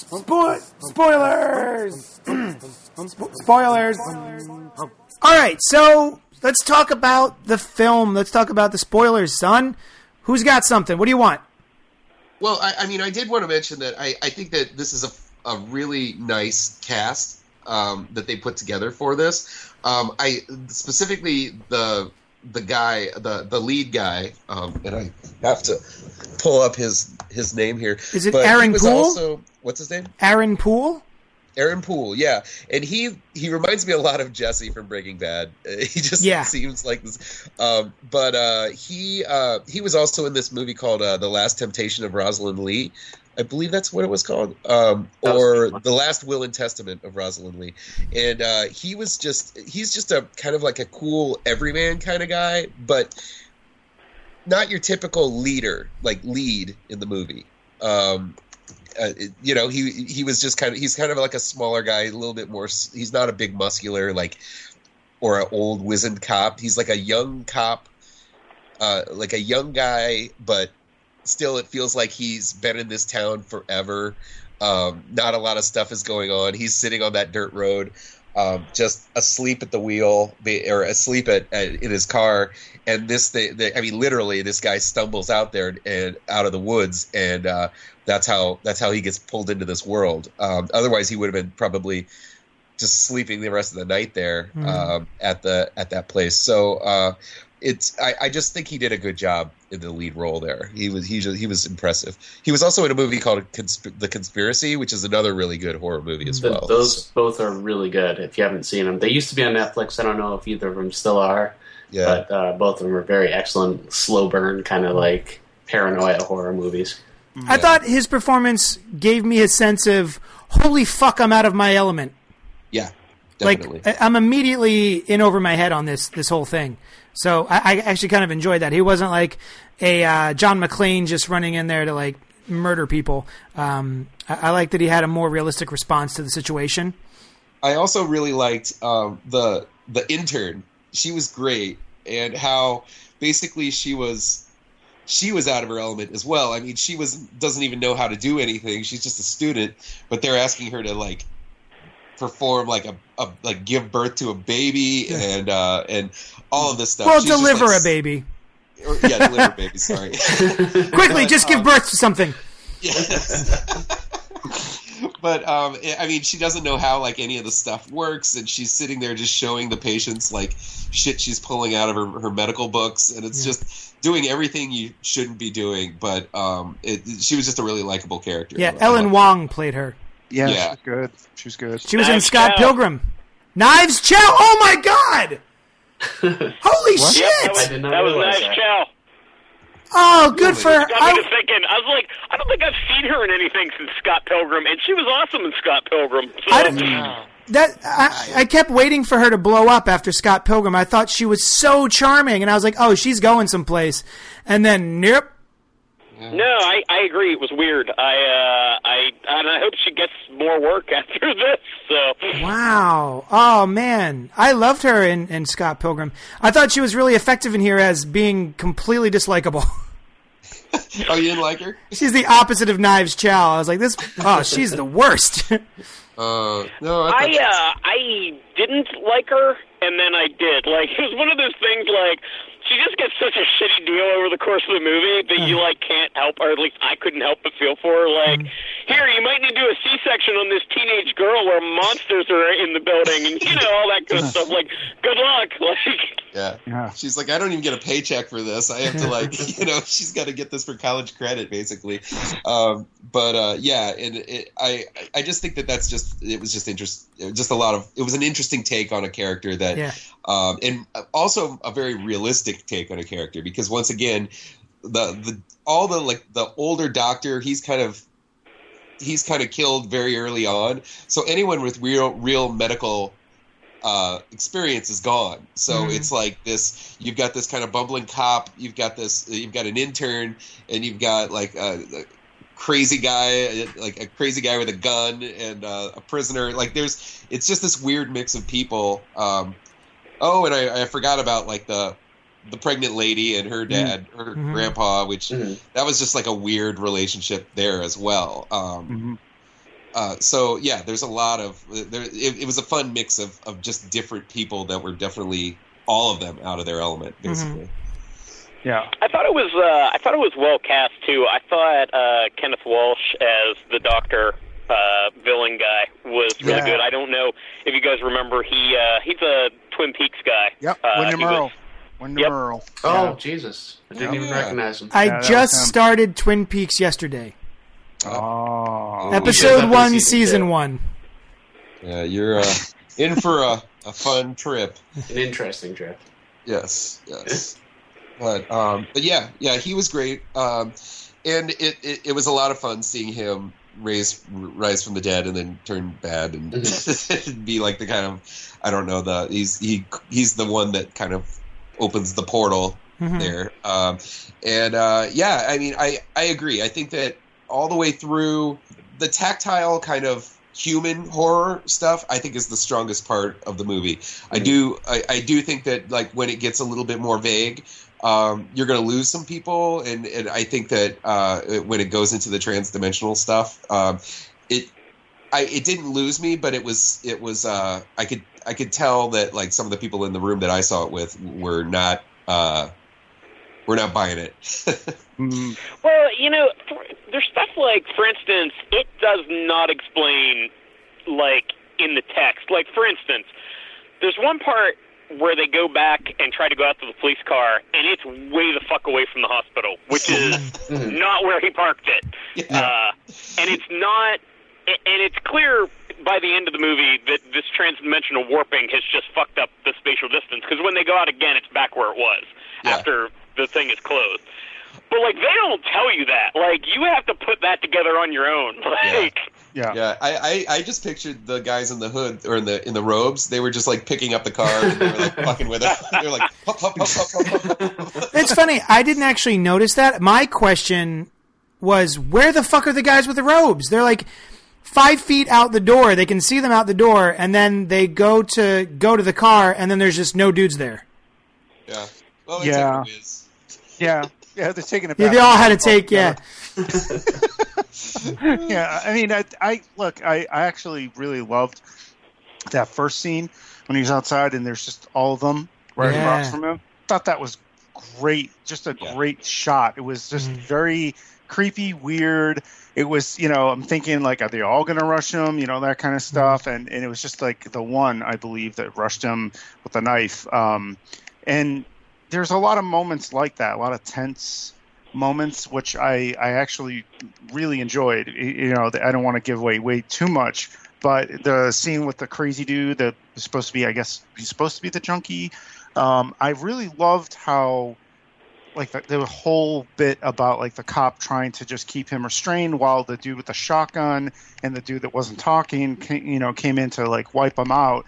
spo- spoilers. Spoilers. All right. So let's talk about the film. Let's talk about the spoilers, son. Who's got something? What do you want? Well, I, I mean, I did want to mention that I, I think that this is a, a really nice cast um, that they put together for this. Um, I specifically the the guy, the the lead guy, um, and I have to pull up his his name here. Is it but Aaron was Poole? Also, what's his name? Aaron Poole. Aaron Poole, yeah, and he he reminds me a lot of Jesse from Breaking Bad. Uh, He just Yeah. seems like this, um, but uh, he uh, he was also in this movie called uh, The Last Temptation of Rosalind Lee. I believe that's what it was called, um, or. The Last Will and Testament of Rosalind Lee. And uh, he was just he's just a kind of like a cool everyman kind of guy, but not your typical leader, like lead in the movie. Um, uh, you know, he he was just kind of he's kind of like a smaller guy, a little bit more. He's not a big muscular like or an old wizened cop. He's like a young cop, uh, like a young guy, but still, it feels like he's been in this town forever. Um, not a lot of stuff is going on. He's sitting on that dirt road, um, just asleep at the wheel, or asleep at, at in his car. And this, thing, I mean, literally, this guy stumbles out there and out of the woods, and uh, that's how that's how he gets pulled into this world. Um, otherwise, he would have been probably just sleeping the rest of the night there Mhm. um, at the at that place. So uh, it's I, I just think he did a good job in the lead role there. He was he he was impressive. He was also in a movie called Consp- The Conspiracy, which is another really good horror movie as Th- well. Those both are really good. If you haven't seen them, they used to be on Netflix. I don't know if either of them still are, yeah, but uh, both of them are very excellent, slow burn kind of like paranoia horror movies. I thought his performance gave me a sense of holy fuck, I'm out of my element. yeah, definitely. Like I'm immediately in over my head on this this whole thing. So I, I actually kind of enjoyed that. He wasn't like a uh, John McClane just running in there to like murder people. Um, I, I like that he had a more realistic response to the situation. I also really liked um, the the intern. She was great, and how basically she was she was out of her element as well. I mean, she was doesn't even know how to do anything. She's just a student, but they're asking her to like perform like a, a like give birth to a baby and uh and all of this stuff. Well, She's deliver like, a baby or- yeah, deliver a baby. Sorry. quickly. Just give birth to something. Yes. but um, I mean, she doesn't know how like any of the stuff works, and she's sitting there just showing the patients like shit she's pulling out of her, her medical books, and it's Yeah. just doing everything you shouldn't be doing. But um, it, she was just a really likable character. Yeah, I Ellen loved Wong played her. Yeah, Yeah. she's good. She's good. She was in Scott Chau. Pilgrim. Knives Chau. Oh my god! Holy What? shit! That was, I that was realize nice, that. Chau. Oh, good for her. Got me I- to thinking. I was like, I don't think I've seen her in anything since Scott Pilgrim, and she was awesome in Scott Pilgrim. So, I don't- that I, I kept waiting for her to blow up after Scott Pilgrim. I thought she was so charming, and I was like, "Oh, she's going someplace." And then, nope. No, I, I agree. It was weird. I, uh, I, and I hope she gets more work after this. So, Wow. Oh man, I loved her in, in Scott Pilgrim. I thought she was really effective in here as being completely dislikable. oh, you didn't like her? she's the opposite of Knives Chau. I was like, this. Oh, she's the worst. Uh, no, I, I uh I didn't like her and then I did. Like it was one of those things like she just gets such a shitty deal over the course of the movie that you uh. like can't help or at least I couldn't help but feel for her like mm. Here you might need to do a C section on this teenage girl where monsters are in the building and you know all that good stuff like good luck like yeah. Yeah. She's like, I don't even get a paycheck for this. I have to like, you know, she's got to get this for college credit, basically. Um, but uh, yeah, and it, I, I just think that that's just it was just interest, just a lot of it was an interesting take on a character that, Yeah. um, and also a very realistic take on a character because once again, the the all the like the older doctor, he's kind of he's kind of killed very early on. So anyone with real real medical uh, experience is gone. So Mhm. it's like this: you've got this kind of bumbling cop, you've got this, you've got an intern, and you've got like a, a crazy guy, like a crazy guy with a gun, and uh, a prisoner. Like there's, it's just this weird mix of people. Um, oh, and I, I forgot about like the the pregnant lady and her dad, her Mhm. grandpa, which Mhm. that was just like a weird relationship there as well. Um, Mhm. uh, so yeah, there's a lot of there. It, it was a fun mix of, of just different people that were definitely all of them out of their element, basically. Yeah. I thought it was uh, I thought it was well cast too. I thought uh, Kenneth Welsh as the Doctor uh, villain guy was really Yeah. good. I don't know if you guys remember he uh, he's a Twin Peaks guy. Yep. Uh, Windom he was- Earle. Yep. Earle. Oh Yeah. Jesus! I didn't even recognize him. I Yeah, just started Twin Peaks yesterday. Oh. Episode up one, season season one. Yeah, you're uh, in for a, a fun trip. An interesting trip. Yes, yes. But um, but yeah, yeah, he was great. Um, and it, it, it was a lot of fun seeing him raise rise from the dead and then turn bad and be like the kind of I don't know the he's he he's the one that kind of opens the portal Mhm. there. Um, and uh, yeah, I mean, I I agree. I think that all the way through the tactile kind of human horror stuff, I think is the strongest part of the movie. I do I, I do think that like when it gets a little bit more vague. Um, you're going to lose some people, and, and I think that uh, when it goes into the transdimensional stuff, um, it I it didn't lose me, but it was it was uh, I could I could tell that like some of the people in the room that I saw it with were not uh, were not buying it. Mhm. Well, you know, for, there's stuff like, for instance, it does not explain, like, in the text. Like, for instance, there's one part where they go back and try to go out to the police car, and it's way the fuck away from the hospital, which is not where he parked it. yeah. Uh, and it's not, and it's clear by the end of the movie that this transdimensional warping has just fucked up the spatial distance. Because when they go out again, it's back where it was Yeah. after the thing is closed. But like, they don't tell you that. Like, you have to put that together on your own. Like, Yeah. Yeah, I, I, I just pictured the guys in the hood or in the in the robes. They were just like picking up the car and they were like fucking with it. They were like, hop, hop, hop. It's funny. I didn't actually notice that. My question was, where the fuck are the guys with the robes? They're like five feet out the door. They can see them out the door, and then they go to go to the car, and then there's just no dudes there. yeah. Well, Yeah. took a whiz. Yeah. Yeah. They're taking it Yeah, they all had to take. Yeah, yeah, I mean, I, I look, I, I actually really loved that first scene when he's outside and there's just all of them right Yeah. across from him. Thought that was great, just a Yeah. great shot. It was just Mhm. very creepy, weird. It was, you know, I'm thinking like, are they all going to rush him? You know, that kind of stuff. And and it was just like the one I believe that rushed him with a knife. Um, and there's a lot of moments like that, a lot of tense moments, which I, I actually really enjoyed. You know, I don't want to give away way too much, but the scene with the crazy dude that was supposed to be, I guess, he's supposed to be the junkie. Um, I really loved how, like, the, the whole bit about like the cop trying to just keep him restrained while the dude with the shotgun and the dude that wasn't talking, came, you know, came in to like wipe him out.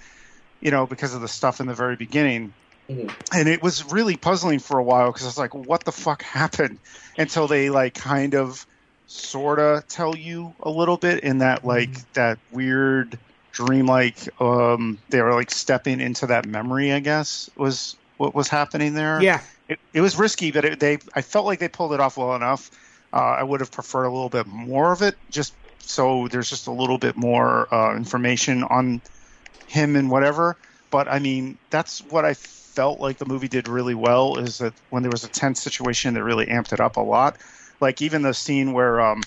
You know, because of the stuff in the very beginning Mhm. and it was really puzzling for a while because I was like, what the fuck happened? Until they like kind of sort of tell you a little bit in that like that weird dreamlike. Um, they were like stepping into that memory. I guess was what was happening there. Yeah. It, it was risky, but it, they I felt like they pulled it off well enough. Uh, I would have preferred a little bit more of it, just so there's just a little bit more uh, information on him and whatever. But I mean, that's what I felt like the movie did really well is that when there was a tense situation, that really amped it up a lot. Like even the scene where um,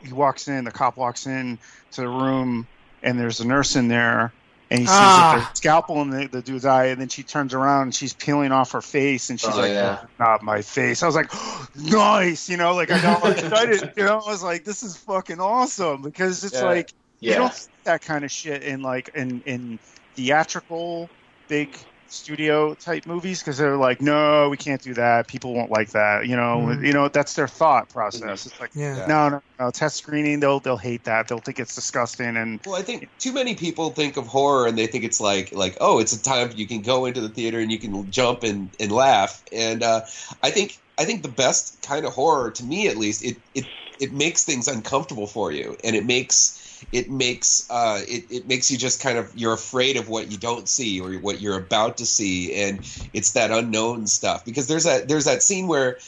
he walks in, the cop walks in to the room, and there's a nurse in there, and he sees Ah. that the scalpel in the, the dude's eye, and then she turns around and she's peeling off her face, and she's Oh, like, yeah. "Not my face." I was like, "Nice," you know, like I got all excited. You know, I was like, "This is fucking awesome," because it's Yeah. like you don't see that kind of shit in like in in theatrical big studio type movies because they're like, no, we can't do that. People won't like that. You know, Mhm. you know that's their thought process. It's like, Yeah. no, no, no, test screening. They'll they'll hate that. They'll think it's disgusting. And Well, I think too many people think of horror and they think it's like like oh, it's a time you can go into the theater and you can jump and, and laugh. And uh, I think I think the best kind of horror, to me at least, it it it makes things uncomfortable for you, and it makes it makes uh, it it makes you just kind of you're afraid of what you don't see or what you're about to see, and it's that unknown stuff. Because there's that there's that scene where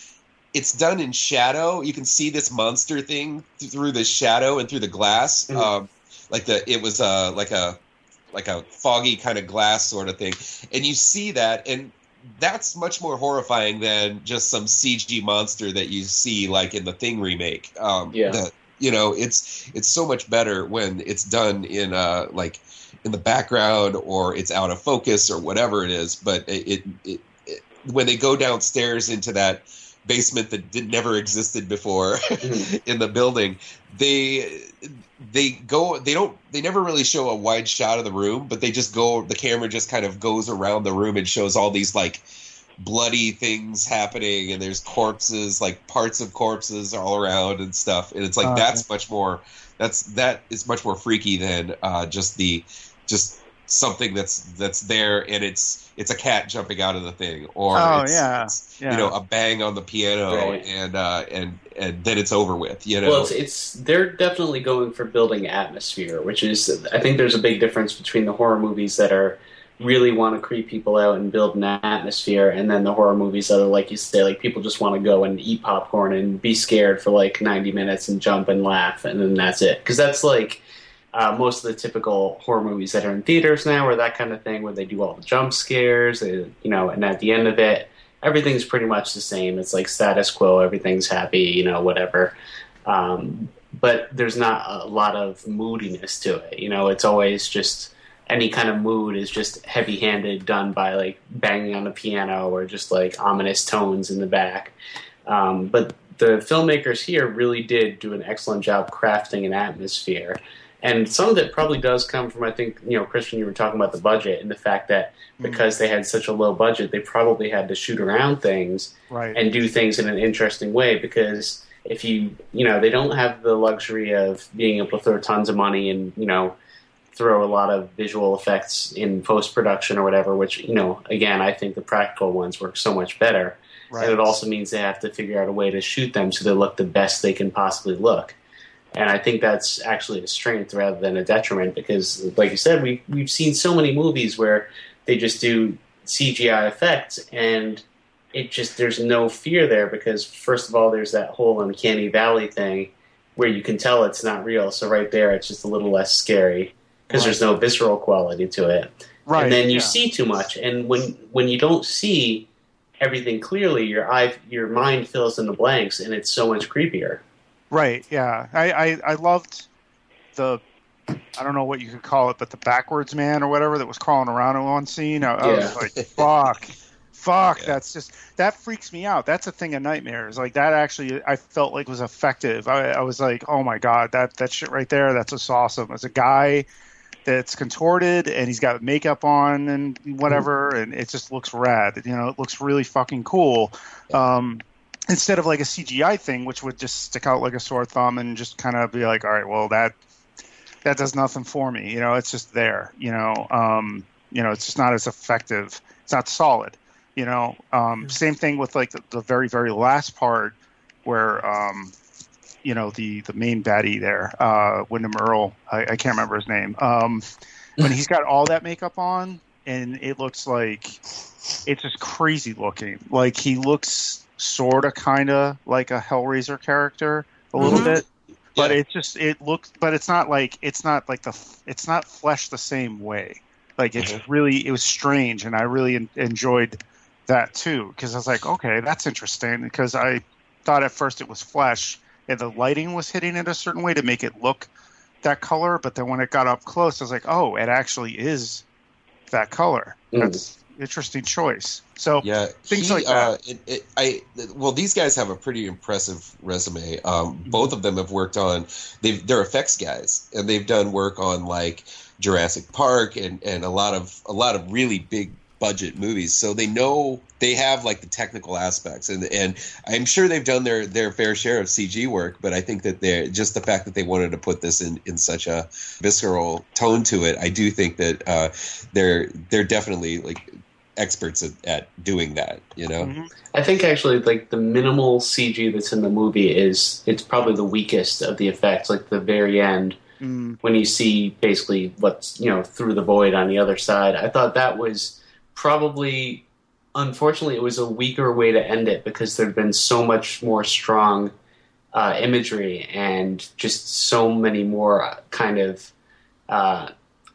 it's done in shadow. You can see this monster thing through the shadow and through the glass. Mhm. Um, like the it was uh, like a like a foggy kind of glass sort of thing, and you see that, and that's much more horrifying than just some CG monster that you see like in the Thing remake. Um, Yeah. the- you know, it's it's so much better when it's done in uh like in the background or it's out of focus or whatever it is. But it, it, it, when they go downstairs into that basement that did, never existed before Mhm. in the building, they they go they don't they never really show a wide shot of the room, but they just go the camera just kind of goes around the room and shows all these like bloody things happening and there's corpses like parts of corpses all around and stuff and it's like Oh, that's much more that's that is much more freaky than uh just the just something that's that's there and it's it's a cat jumping out of the thing or Oh, it's, yeah. it's, Yeah. you know a bang on the piano Right. and uh and and then it's over with you know Well, it's, it's they're definitely going for building atmosphere, which is I think there's a big difference between the horror movies that are really want to creep people out and build an atmosphere, and then the horror movies that are like you say, like people just want to go and eat popcorn and be scared for like 90 minutes and jump and laugh, and then that's it. Because that's like uh, most of the typical horror movies that are in theaters now, or that kind of thing, where they do all the jump scares, you know, and at the end of it, everything's pretty much the same. It's like status quo, everything's happy, you know, whatever. Um, but there's not a lot of moodiness to it. You know, it's always just any kind of mood is just heavy handed, done by like banging on the piano or just like ominous tones in the back. Um, but the filmmakers here really did do an excellent job crafting an atmosphere. And some of it probably does come from, I think, you know, Christian, you were talking about the budget and the fact that because they had such a low budget, they probably had to shoot around things right. and do things in an interesting way because if you you know they don't have the luxury of being able to throw tons of money and you know throw a lot of visual effects in post production or whatever which you know again i think the practical ones work so much better. Right. and it also means they have to figure out a way to shoot them so they look the best they can possibly look. And i think that's actually a strength rather than a detriment because like you said we, we've seen so many movies where they just do cgi effects and it just there's no fear there because first of all there's that whole uncanny valley thing where you can tell it's not real. So right there it's just a little less scary because there's no visceral quality to it right. and then you yeah. see too much and when when you don't see everything clearly your eye your mind fills in the blanks and it's so much creepier Right. Yeah. I, I I loved the I don't know what you could call it, but the backwards man or whatever that was crawling around in one scene. I, I was like, fuck, fuck. Yeah. That's just that freaks me out. That's a thing of nightmares. Like that actually, I felt like was effective. I, I was like, oh my god, that that shit right there. That's just awesome. As a guy that's contorted and he's got makeup on and whatever, and it just looks rad. You know, it looks really fucking cool. Um, instead of like a CGI thing, which would just stick out like a sore thumb and just kind of be like, all right, well that that does nothing for me. You know, it's just there. You know, um, you know, it's just not as effective. It's not solid. You know, um, same thing with like the, the very very last part where um, you know the the main baddie there, uh, Windom Earle. I, I can't remember his name. Um, when he's got all that makeup on, and it looks like it's just crazy looking. Like he looks sort of, kind of like a Hellraiser character a little Mhm. bit. But Yeah. it just it looks, but it's not like it's not like the it's not flesh the same way. Like it's Mhm. really it was strange, and I really en- enjoyed that too because I was like, okay, that's interesting because I thought at first it was flesh and the lighting was hitting it a certain way to make it look that color, but then when it got up close, I was like, oh, it actually is that color. Mm. That's interesting choice. So Yeah, Things he, like that. Uh, it, it, I well, these guys have a pretty impressive resume. Um, both of them have worked on. They've they're effects guys, and they've done work on like Jurassic Park and and a lot of a lot of really big budget movies. So they know they have like the technical aspects, and and I'm sure they've done their their fair share of CG work. But I think that they're just the fact that they wanted to put this in in such a visceral tone to it. I do think that uh, they're they're definitely like experts at, at doing that you know Mhm. I think actually, like the minimal CG that's in the movie is it's probably the weakest of the effects. Like the very end, mm, when you see basically what's you know through the void on the other side. I thought that was probably, unfortunately, it was a weaker way to end it because there'd been so much more strong uh, imagery and just so many more kind of uh,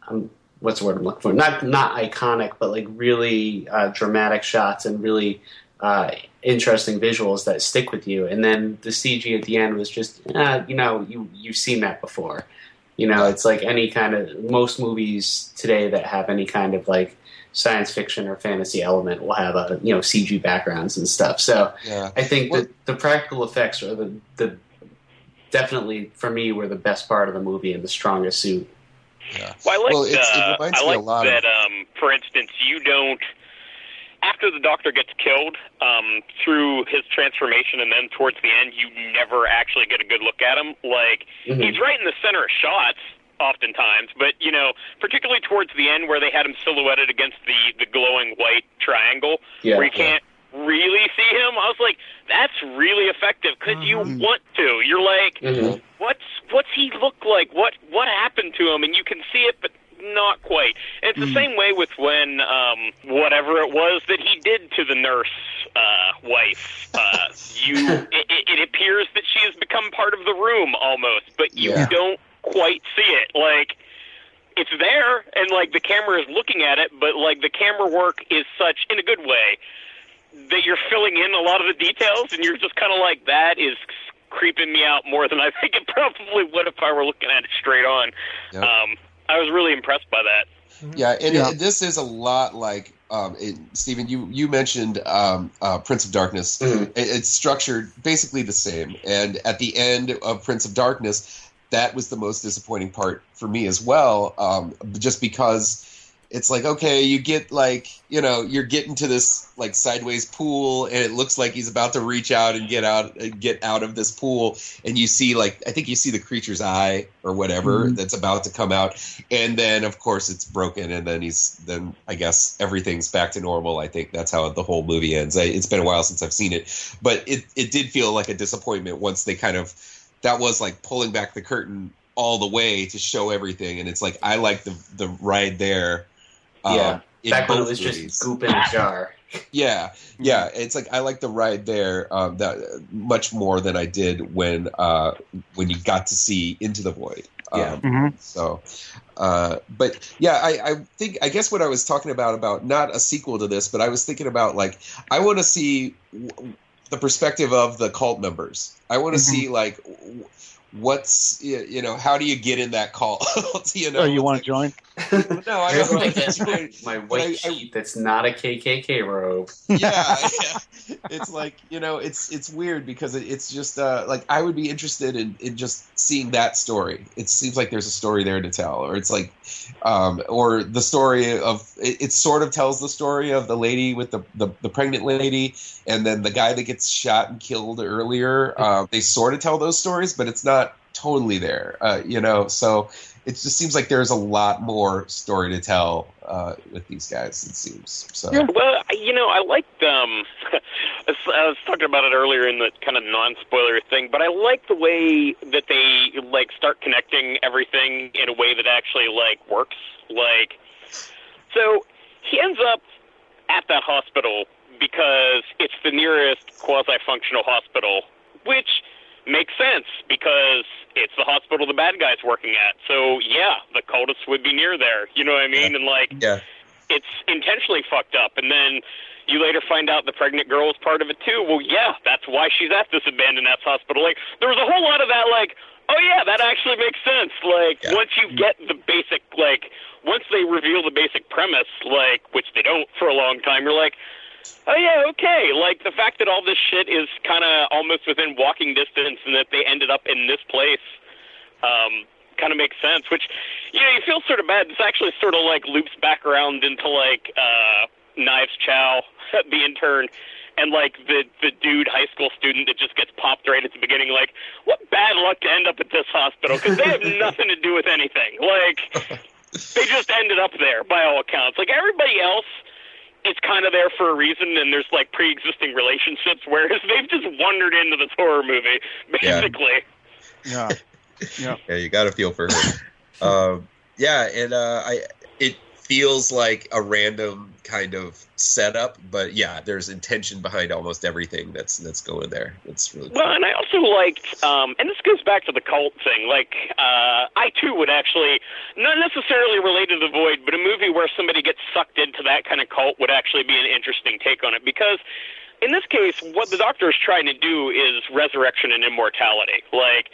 um, what's the word I'm looking for? Not not iconic, but like really uh, dramatic shots and really uh, interesting visuals that stick with you. And then the CG at the end was just, uh, you know, you you've seen that before. You know, it's like any kind of most movies today that have any kind of like science fiction or fantasy element will have a you know CG backgrounds and stuff. So yeah I think Well- that the practical effects are the the definitely for me were the best part of the movie and the strongest suit. yeah Well, I like Well, it's- it uh, reminds I me a like lot of- that. Um, for instance, you don't after the Doctor gets killed um, through his transformation, and then towards the end, you never actually get a good look at him. Like Mhm. he's right in the center of shots oftentimes, but you know, particularly towards the end where they had him silhouetted against the the glowing white triangle, Yeah. where you can't really see him. I was like, that's really effective because you Mhm. want to. You're like, Mhm. what's what's he look like? What what happened to him? And you can see it, but not quite. And it's the Mm. same way with when um, whatever it was that he did to the nurse uh, wife. Uh, you it, it- it appears that she has become part of the room almost, but you Yeah. don't quite see it. Like it's there, and like the camera is looking at it, but like the camera work is such in a good way that you're filling in a lot of the details, and you're just kind of like that is creeping me out more than I think it probably would if I were looking at it straight on. Yep. Um, I was really impressed by that. Yeah, and Yeah. It, this is a lot like um, it, Stephen. You you mentioned um, uh, Prince of Darkness. Mhm. It, it's structured basically the same, and at the end of Prince of Darkness, that was the most disappointing part for me as well. Um, just because it's like okay, you get like you know you're getting to this like sideways pool, and it looks like he's about to reach out and get out get out of this pool, and you see like I think you see the creature's eye or whatever Mhm. that's about to come out, and then of course it's broken, and then he's then I guess everything's back to normal. I think that's how the whole movie ends. I, it's been a while since I've seen it, but it it did feel like a disappointment once they kind of that was like pulling back the curtain all the way to show everything, and it's like I like the the ride there. um, Yeah. in Back when it was movies. just goop in a jar. Yeah, yeah. It's like I like the ride there um, that much more than I did when uh, when you got to see Into the Void. Yeah. Um, Mhm. So, uh, but yeah, I, I think I guess what I was talking about about not a sequel to this, but I was thinking about like I want to see w- the perspective of the cult members. I want to Mhm. see like what's you know how do you get in that cult? you know, oh, you want to join? No, I Here's don't my, want my white I- I- sheet that's not a KKK robe. yeah, yeah. It's like you know, it's it's weird because it, it's just uh, like I would be interested in, in just seeing that story. It seems like there's a story there to tell, or it's like, um, or the story of it, it sort of tells the story of the lady with the, the the pregnant lady, and then the guy that gets shot and killed earlier. Uh, they sort of tell those stories, but it's not totally there. Uh, you know, so it just seems like there's a lot more story to tell uh, with these guys. It seems so. Yeah. Well, you know, I liked um, I was- I was talking about it earlier in the kind of non-spoiler thing, but I like the way that they like start connecting everything in a way that actually like works. Like, so he ends up at that hospital because it's the nearest quasi-functional hospital, which makes sense because it's the hospital the bad guy's working at. So yeah, the cultists would be near there. You know what I mean? And like, Yeah. it's intentionally fucked up. And then you later find out the pregnant girl is part of it too. Well, yeah, that's why she's at this abandoned ass hospital. Like, there was a whole lot of that. Like, oh yeah, that actually makes sense. Like, Yeah. once you get the basic, like, once they reveal the basic premise, like, which they don't for a long time, you're like. Oh yeah, okay. Like the fact that all this shit is kind of almost within walking distance, and that they ended up in this place, um, kind of makes sense. Which, you know, you feel sort of bad. This actually sort of like loops back around into like uh, Knives Chau, the intern, and like the the dude high school student that just gets popped right at the beginning. Like, what bad luck to end up at this hospital because they have nothing to do with anything. Like, they just ended up there by all accounts. Like everybody else. It's kind of there for a reason, and there's like pre-existing relationships, whereas they've just wandered into this horror movie, Yeah. basically. Yeah. Yeah. Yeah, you got to feel for her. um, yeah, and uh, I it feels like a random kind of setup, but yeah, there's intention behind almost everything that's that's going there. It's really Well, and I also liked, um, and this goes back to the cult thing. Like, uh, I too would actually, not necessarily related to the Void, but a movie where somebody gets sucked into that kind of cult would actually be an interesting take on it because. In this case, what the Doctor is trying to do is resurrection and immortality. Like,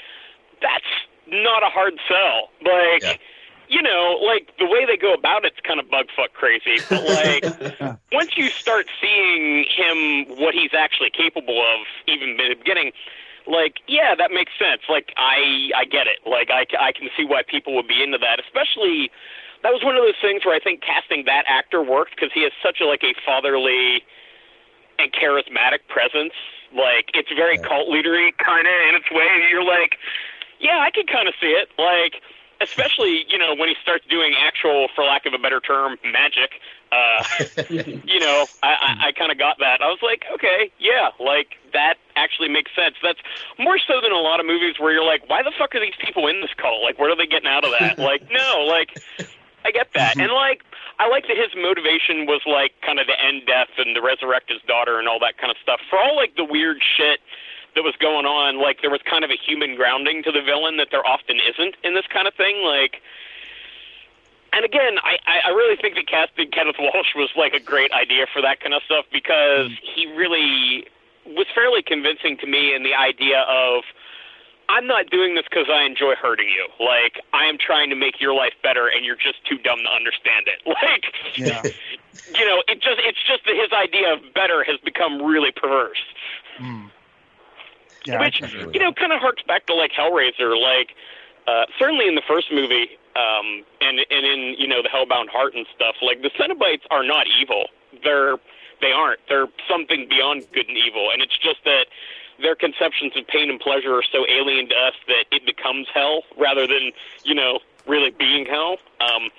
that's not a hard sell. Like, Yeah. You know, like the way they go about it's kind of bugfuck crazy. But like, once you start seeing him, what he's actually capable of, even in the beginning, like, yeah, that makes sense. Like, I I get it. Like, I I can see why people would be into that, especially. That was one of those things where I think casting that actor worked because he has such a like a fatherly and charismatic presence. Like it's very cult leadery kind of in its way. You're like, yeah, I can kind of see it. Like, especially you know when he starts doing actual, for lack of a better term, magic. Uh, you know, I, I, I kind of got that. I was like, okay, yeah, like that actually makes sense. That's more so than a lot of movies where you're like, why the fuck are these people in this cult? Like, what are they getting out of that? like, no, like I get that, and like I like that his motivation was like kind of to end death and to resurrect his daughter and all that kind of stuff. For all like the weird shit that was going on, like there was kind of a human grounding to the villain that there often isn't in this kind of thing. Like, and again, I I really think that casting Kenneth Welsh was like a great idea for that kind of stuff because he really was fairly convincing to me in the idea of. I'm not doing this because I enjoy hurting you. Like I am trying to make your life better, and you're just too dumb to understand it. Like, Yeah. you know, it just it's just that his idea of better has become really perverse. Mm. Yeah. Which you know kind of harks back to like Hellraiser. Like uh, certainly in the first movie, um, and and in you know the Hellbound Heart and stuff. Like the Cenobites are not evil. They're they aren't. They're something beyond good and evil, and it's just that their conceptions of pain and pleasure are so alien to us that it becomes hell rather than you know really being hell. Um,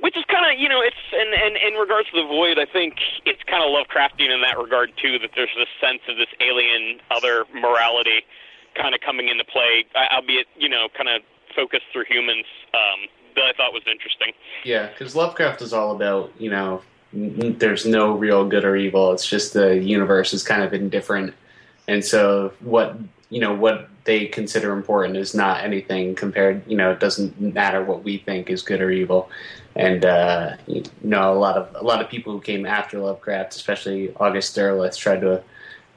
which is kind of you know it's and and in regards to the void, I think it's kind of Lovecraftian in that regard too. That there's this sense of this alien other morality kind of coming into play, albeit you know kind of focused through humans. Um, that I thought was interesting. Yeah, because Lovecraft is all about you know, there's no real good or evil. It's just the universe is kind of indifferent, and so what you know what they consider important is not anything compared. You know, it doesn't matter what we think is good or evil. And uh, you know, a lot of a lot of people who came after Lovecraft, especially August Derleth, tried to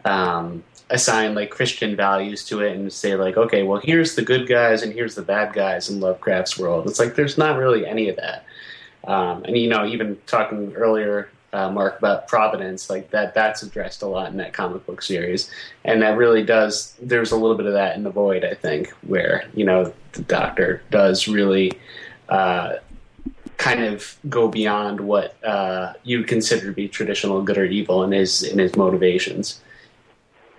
um, assign like Christian values to it and say like, okay, well, here's the good guys and here's the bad guys in Lovecraft's world. It's like there's not really any of that. Um, and you know, even talking earlier, uh, Mark, about Providence, like that, that's addressed a lot in that comic book series, and that really does. There's a little bit of that in the Void, I think, where you know the Doctor does really. Uh, kind of go beyond what uh, you would consider to be traditional good or evil in his in his motivations.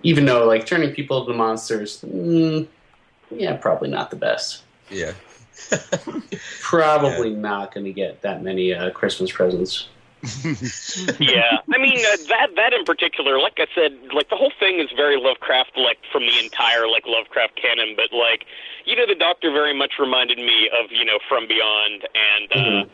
Even though, like turning people into monsters, mm, yeah, probably not the best. yeah. Probably not going to get that many uh, Christmas presents. yeah, I mean uh, that that in particular, like I said, like the whole thing is very Lovecraft, like from the entire like Lovecraft canon. But like, you know, the Doctor very much reminded me of you know From Beyond and uh, Mhm.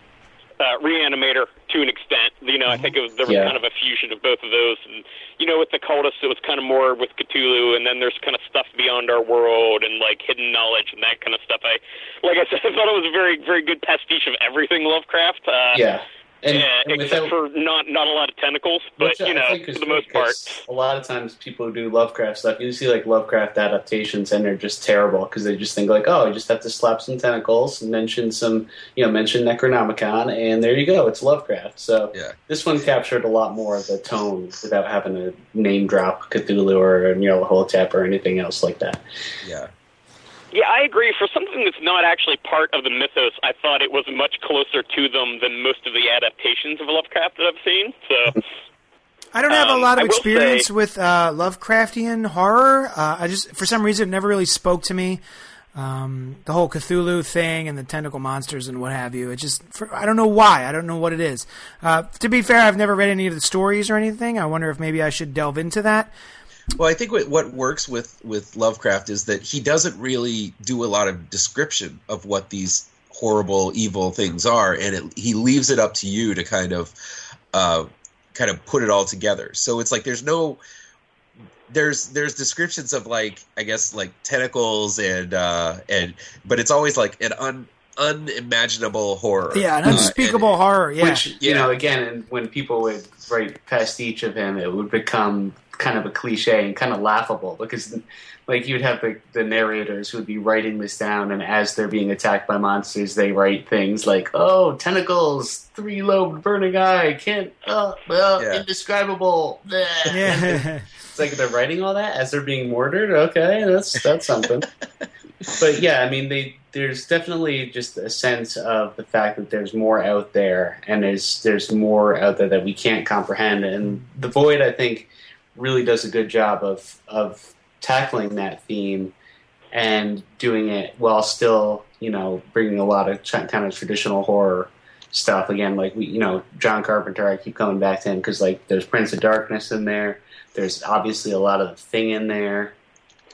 uh, Reanimator to an extent. You know, I think it was there was Yeah. kind of a fusion of both of those, and you know, with the cultists, it was kind of more with Cthulhu, and then there's kind of stuff beyond our world and like hidden knowledge and that kind of stuff. I, like I said, I thought it was a very very good pastiche of everything Lovecraft. Uh, yeah. And, yeah, and except without- for not not a lot of tentacles, but you know, for the most part, A lot of times, people who do Lovecraft stuff, you see like Lovecraft adaptations, and they're just terrible because they just think like, oh, you just have to slap some tentacles, and mention some, you know, mention Necronomicon, and there you go, it's Lovecraft. So Yeah. this one captured a lot more of the tone without having to name drop Cthulhu or Nyarlathotep or anything else like that. Yeah. Yeah, I agree. For something that's not actually part of the mythos, I thought it was much closer to them than most of the adaptations of Lovecraft that I've seen. So, I don't have a Um, lot of experience say- with uh, Lovecraftian horror. Uh, I just, for some reason, it never really spoke to me. Um, the whole Cthulhu thing and the tentacle monsters and what have you. It just, for, I don't know why. I don't know what it is. Uh, to be fair, I've never read any of the stories or anything. I wonder if maybe I should delve into that. Well, I think what, what works with, with Lovecraft is that he doesn't really do a lot of description of what these horrible, evil things are, and it, he leaves it up to you to kind of, uh, kind of put it all together. So it's like there's no, there's there's descriptions of like I guess like tentacles and uh, and but it's always like an un, unimaginable horror. Yeah, an Uh, and- unspeakable horror. Yeah. Which you know, again, and when people would write pastiche of him, it would become kind of a cliche and kind of laughable because, like, you'd have the, the narrators who would be writing this down, and as they're being attacked by monsters, they write things like, "Oh, tentacles, three-lobed burning eye, can't, uh, uh Yeah. indescribable." yeah. It's like they're writing all that as they're being murdered. Okay, that's that's something. but yeah, I mean, they there's definitely just a sense of the fact that there's more out there, and there's there's more out there that we can't comprehend. And the void, I think, really does a good job of of tackling that theme and doing it while still, you know, bringing a lot of ch- kind of traditional horror stuff. Again, like we, you know, John Carpenter. I keep coming back to him because like there's Prince of Darkness in there. There's obviously a lot of the thing in there,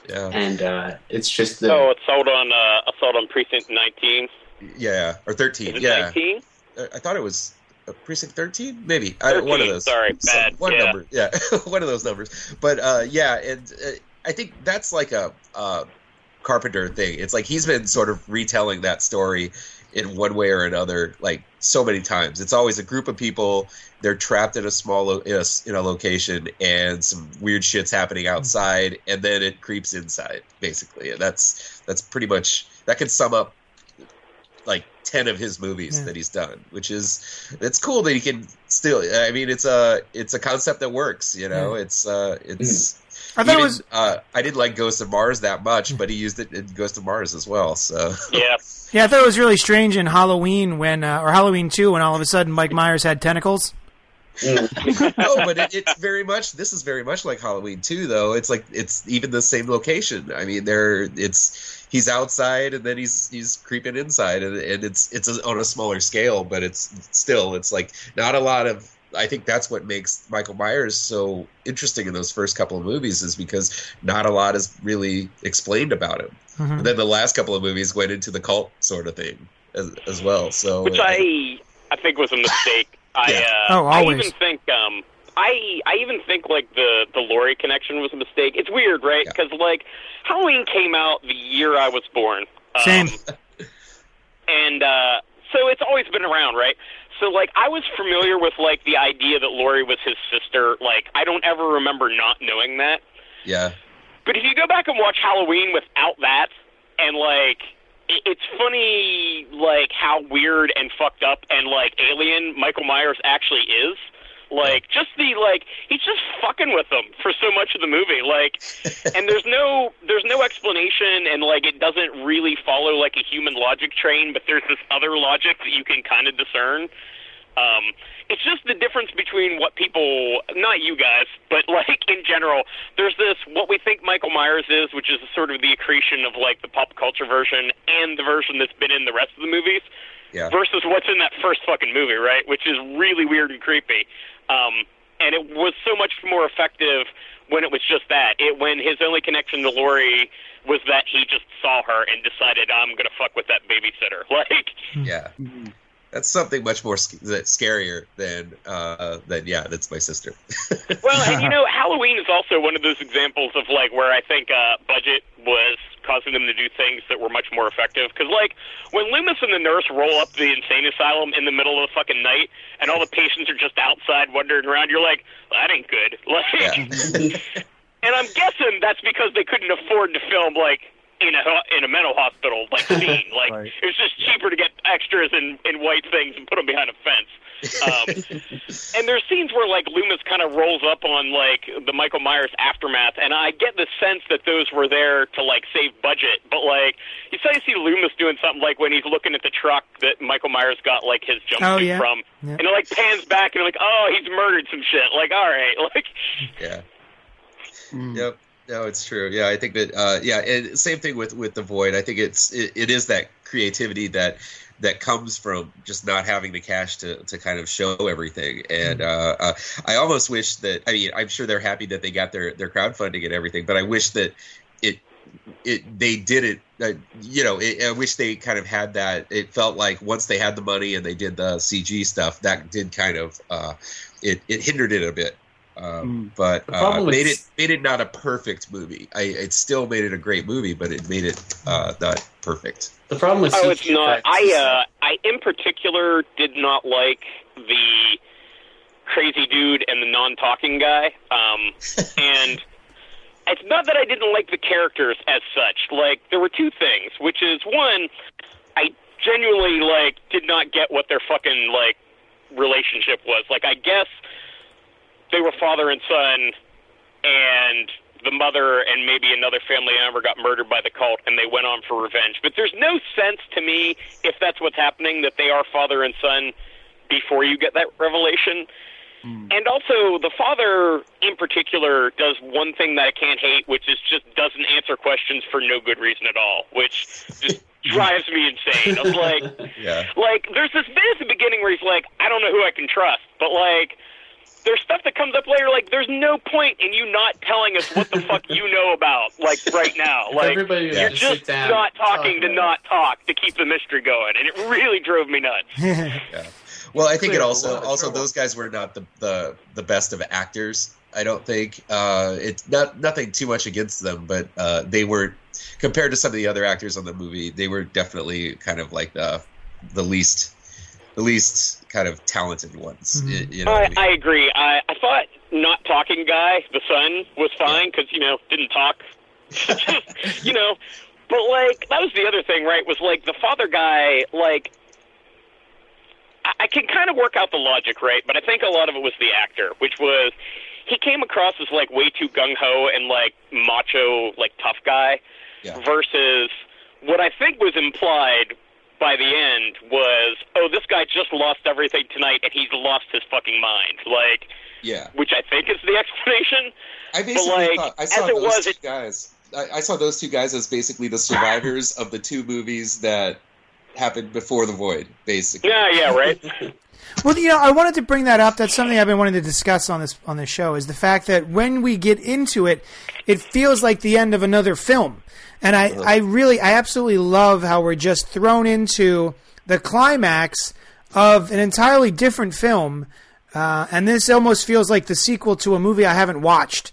yeah, and uh, it's just the oh, assault on uh, assault on precinct 19. yeah, or Is thirteen. it Yeah, 19? I I thought it was precinct thirteen, maybe I, one of those. sorry, Some- one yeah. number, yeah, one of those numbers. But uh, yeah, and uh, I think that's like a uh, Carpenter thing. It's like he's been sort of retelling that story in one way or another, like so many times. It's always a group of people. They're trapped in a small lo- in, a, s- in a location, and some weird shit's happening outside, and then it creeps inside. Basically, and that's that's pretty much that could sum up like 10 of his movies Yeah. that he's done which is it's cool that he can still i mean it's a it's a concept that works you know it's uh it's I thought it was- uh i didn't like ghost of mars that much but he used it in ghost of mars as well so Yeah. Yeah, I thought it was really strange in Halloween when, uh, or Halloween 2, when all of a sudden Mike Myers had tentacles. no but it, it's very much this is very much like halloween too though it's like it's even the same location i mean there it's he's outside and then he's he's creeping inside and, and it's it's a, on a smaller scale but it's still it's like not a lot of i think that's what makes michael myers so interesting in those first couple of movies is because not a lot is really explained about him Mhm. and then the last couple of movies went into the cult sort of thing as, as well so which I I think was a mistake. I Yeah. uh, Oh, I always. even think um I I even think like the the Laurie connection was a mistake. It's weird, right? Yeah. Because like Halloween came out the year I was born. Um, Same. and uh, so it's always been around, right? So like I was familiar with like the idea that Laurie was his sister. Like I don't ever remember not knowing that. yeah But if you go back and watch Halloween without that, and like, it- it's funny, like how weird and fucked up and like alien Michael Myers actually is. Like, just the like, he's just fucking with them for so much of the movie. Like, and there's no there's no explanation, and like it doesn't really follow like a human logic train. But there's this other logic that you can kind of discern. Um, it's just the difference between what people, not you guys, but like in general, there's this what we think Michael Myers is, which is sort of the accretion of like the pop culture version and the version that's been in the rest of the movies Yeah. versus what's in that first fucking movie, right? Which is really weird and creepy. Um, and it was so much more effective when it was just that. It when his only connection to Laurie was that he just saw her and decided I'm gonna fuck with that babysitter. Like, Yeah. That's something much more sc- scarier than uh, than yeah, that's my sister. well, and you know, Halloween is also one of those examples of like where I think uh, budget was causing them to do things that were much more effective. Because like when Loomis and the nurse roll up the insane asylum in the middle of the fucking night, and all the patients are just outside wandering around, you're like, well, that ain't good. Like, and I'm guessing that's because they couldn't afford to film like in a in a mental hospital like scene. Like Right. it was just cheaper to get extras in in white things and put them behind a fence. Um, and there's scenes where like Loomis kind of rolls up on like the Michael Myers aftermath, and I get the sense that those were there to like save budget. But like you say, you see Loomis doing something like when he's looking at the truck that Michael Myers got like his jumpsuit Oh, yeah. from, Yeah. and it like pans back and like, oh, he's murdered some shit. Like, all right, like yeah. Mm. Yep. No, it's true. Yeah, I think that. Uh, yeah, and same thing with with the void. I think it's it, it is that creativity that that comes from just not having the cash to to kind of show everything. And uh, uh, I almost wish that. I mean, I'm sure they're happy that they got their their crowdfunding and everything, but I wish that it it they did it. Uh, you know, it, I wish they kind of had that. It felt like once they had the money and they did the CG stuff, that did kind of uh, it it hindered it a bit. Um, but The uh, problem made it made it not a perfect movie. I it still made it a great movie, but it made it uh, not perfect. The problem with Oh, CG it's not. effects I uh, I in particular did not like the crazy dude and the non-talking guy. Um, and it's not that I didn't like the characters as such. Like there were two things, which is one, I genuinely like did not get what their fucking like relationship was. Like I guess they were father and son, and the mother and maybe another family member got murdered by the cult, and they went on for revenge. But there's no sense to me if that's what's happening that they are father and son before you get that revelation. Hmm. And also, the father in particular does one thing that I can't hate, which is just doesn't answer questions for no good reason at all, which just drives me insane. I'm like, Yeah. like there's this bit at the beginning where he's like, I don't know who I can trust, but like there's stuff that comes up later like there's no point in you not telling us what the fuck you know about like right now. Like everybody would you're just just down not and talk talking to not talk to keep the mystery going and it really drove me nuts. yeah. Well, I think Clear it also also those guys were not the, the the best of actors. I don't think uh, it's not nothing too much against them, but uh, they were compared to some of the other actors on the movie, they were definitely kind of like the the least the least kind of talented ones. Mm-hmm. y- You, know, I I, mean? I agree. I, I thought not talking guy, the son, was fine because you know didn't talk. you know, but like that was the other thing, right? Was like the father guy, like I, I can kind of work out the logic, right? But I think a lot of it was the actor, which was he came across as like way too gung ho and like macho, like tough guy, Yeah. versus what I think was implied by the end was, oh, this guy just lost everything tonight and he's lost his fucking mind. Like, yeah. which I think is the explanation. I basically like, thought I as saw it those was, two it- guys. I, I saw those two guys as basically the survivors of the two movies that happened before the Void. Basically, Yeah, yeah, right. Well, you know, I wanted to bring that up. That's something I've been wanting to discuss on this on this show. Is the fact that when we get into it, it feels like the end of another film, and I, I really, I absolutely love how we're just thrown into the climax of an entirely different film, uh, and this almost feels like the sequel to a movie I haven't watched,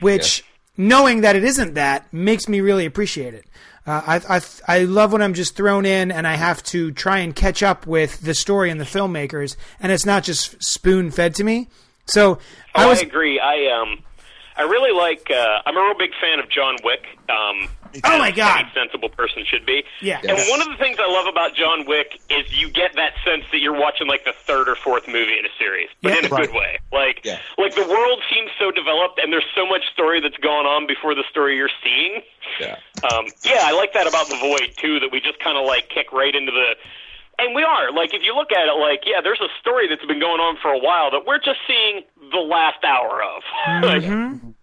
which knowing that it isn't that makes me really appreciate it. Uh, I, I I love when I'm just thrown in and I have to try and catch up with the story and the filmmakers, and it's not just spoon fed to me. So I Oh, was I agree. I um, I really like. Uh, I'm a real big fan of John Wick. Um, Oh, my God. any sensible person should be. Yeah. And one of the things I love about John Wick is you get that sense that you're watching like the third or fourth movie in a series, but Yeah. in a Right. good way. Like, Yeah. like the world seems so developed, and there's so much story that's going on before the story you're seeing. yeah. Um, yeah, I like that about the Void too. That we just kind of like kick right into the and we are like if you look at it, like yeah, there's a story that's been going on for a while that we're just seeing the last hour of. Like, Mhm.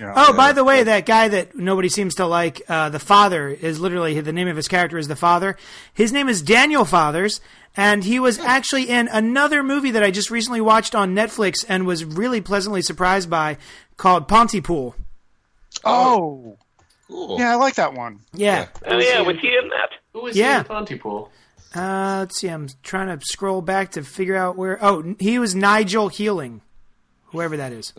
Yeah. Oh, by the way, that guy that nobody seems to like, uh, the father is literally the name of his character is the father. His name is Daniel Fathers, and he was actually in another movie that I just recently watched on Netflix and was really pleasantly surprised by, called Pontypool. Oh, Cool. yeah, I like that one. Yeah. oh yeah, was he in that? Who was Yeah. he in Pontypool? Uh, let's see. I'm trying to scroll back to figure out where. Oh, he was Nigel Healing, whoever that is.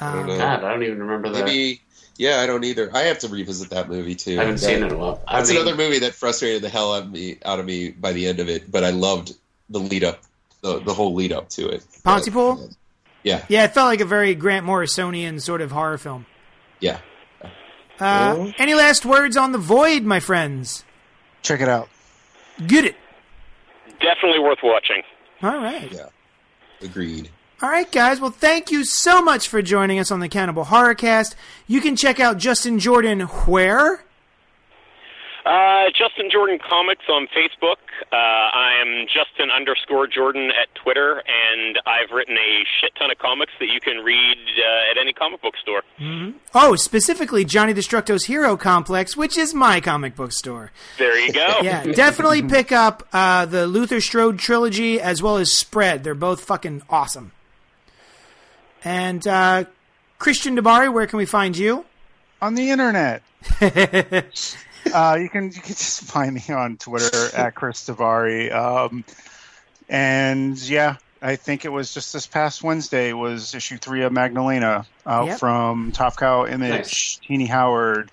I don't know. God, I don't even remember that. Maybe. Yeah, I don't either. I have to revisit that movie too. I haven't That- seen it in a while. I That's mean, another movie that frustrated the hell out of me out of me by the end of it, but I loved the lead up, the the whole lead up to it. Pontypool? Uh, yeah, Yeah, it felt like a very Grant Morrisonian sort of horror film. yeah. Uh, any last words on the Void, my friends? Check it out. Get it. Definitely worth watching. All right. Yeah. Agreed. All right, guys. Well, thank you so much for joining us on the Cannibal Horrorcast. You can check out Justin Jordan where? Uh, Justin Jordan Comics on Facebook. Uh, I'm Justin underscore Jordan at Twitter, and I've written a shit ton of comics that you can read uh, at any comic book store. Oh, specifically Johnny Destructo's Hero Complex, which is my comic book store. There you go. Yeah, definitely pick up uh, the Luther Strode trilogy as well as Spread. They're both fucking awesome. And uh, Christian DiBari, where can we find you? on the internet. uh, you can you can just find me on Twitter at Chris DiBari. Um, and yeah, I think it was just this past Wednesday was issue three of Magdalena out Yep. from Top Cow Image, Nice. Tini Howard,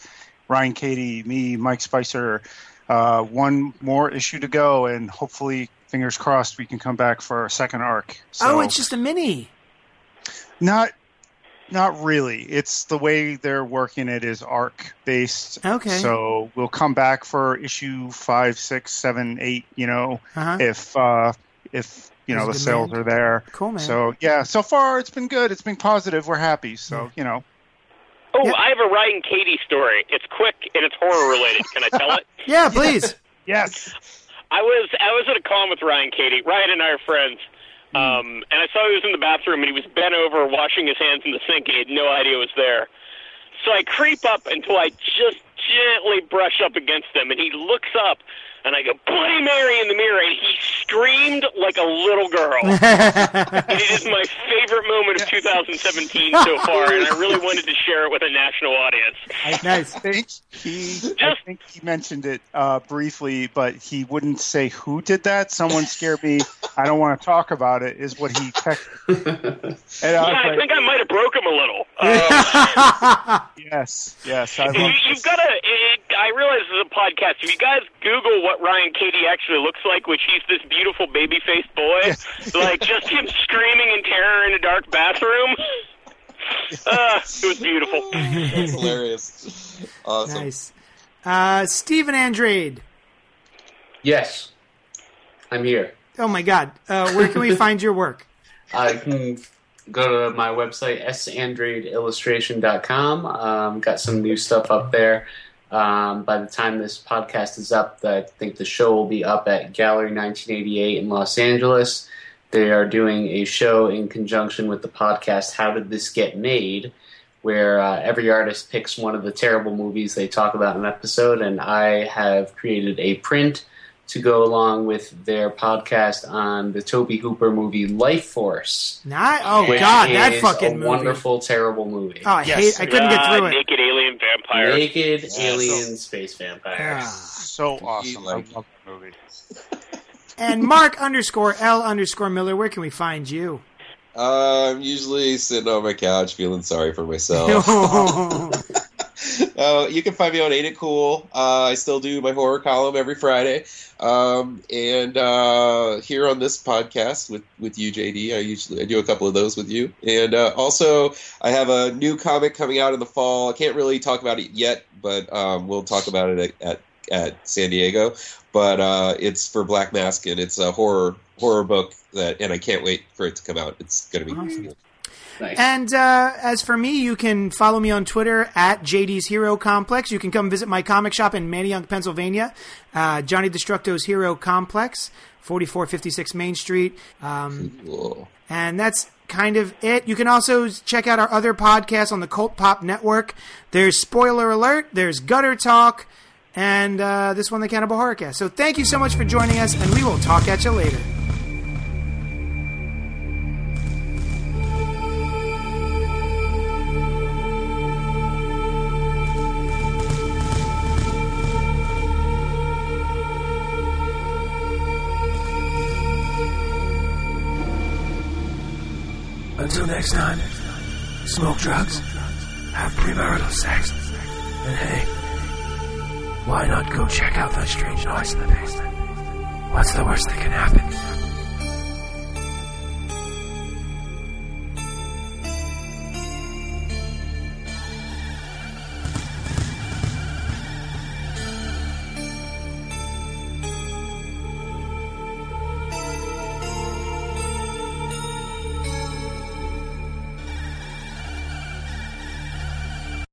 Ryan Cady, me, Mike Spicer. Uh, one more issue to go, and hopefully, fingers crossed, we can come back for a second arc. So, oh, it's just a mini. Not not really. It's the way they're working it is arc based. Okay. So we'll come back for issue five, six, seven, eight. You know, Uh-huh. if uh, if you know the There's sales demand. are there. Cool, man. So yeah, so far it's been good. It's been positive. We're happy. So you know, Oh, Yep. I have a Ryan Cady story. It's quick and it's horror related. Can I tell it? Yeah, please. yes. I was I was at a con with Ryan Cady. Ryan and I are friends. Um, and I saw he was in the bathroom and he was bent over washing his hands in the sink he had no idea it was there. So I creep up until I just gently brush up against him and he looks up and I go, Bloody Mary in the mirror and he screamed like a little girl. and it is my favorite moment of 2017 so far and I really wanted to share it with a national audience. nice. I think he I Just- think he mentioned it uh, briefly, but he wouldn't say who did that. Someone scared me. I don't want to talk about it. Is what he texted. And I Yeah, I like, think I might have broke him a little. Um, yes, yes. I you, you've got to. I realize this is a podcast. If you guys Google what Ryan Cady actually looks like, which he's this beautiful baby-faced boy, like just him screaming in terror in a dark bathroom. Uh, it was beautiful. That's hilarious. Awesome. nice. Uh, Stephen Andrade. yes, I'm here. Oh my God. Uh, where can we find your work? I can go to my website, sandradeillustration.com. Um, got some new stuff up there. Um, by the time this podcast is up, I think the show will be up at Gallery 1988 in Los Angeles. They are doing a show in conjunction with the podcast How Did This Get Made? where uh, every artist picks one of the terrible movies they talk about in an episode, and I have created a print to go along with their podcast on the Tobe Hooper movie Lifeforce. Not, oh which God, that fucking a movie. wonderful, terrible movie. Oh, I Yes. hate. I couldn't get Uh, through it. Naked alien vampire. Naked alien space vampire. Ah. so awesome. like- I love that movie. And Mark underscore L underscore Miller. Where can we find you? Uh, I'm usually sitting on my couch feeling sorry for myself. uh, you can find me on Ain't It Cool. Uh, I still do my horror column every Friday. Um, and uh, here on this podcast with, with you, JD, I usually I do a couple of those with you. And uh, also, I have a new comic coming out in the fall. I can't really talk about it yet, but um, we'll talk about it at, at, at San Diego. But uh, it's for Black Mask, and it's a horror horror book that, and I can't wait for it to come out. It's gonna be. Awesome. Nice. And uh, as for me, you can follow me on Twitter at JD's Hero Complex. You can come visit my comic shop in Manayunk, Pennsylvania, uh, Johnny Destructo's Hero Complex, 4456 Main Street. Um, Cool. and that's kind of it. You can also check out our other podcasts on the Cult Pop Network. There's Spoiler Alert, there's Gutter Talk, and uh, this one, the Cannibal Horrorcast. So thank you so much for joining us, and we will talk at you later. Until next time, smoke drugs, have premarital sex, and hey, why not go check out that strange noise in the basement? What's the worst that can happen?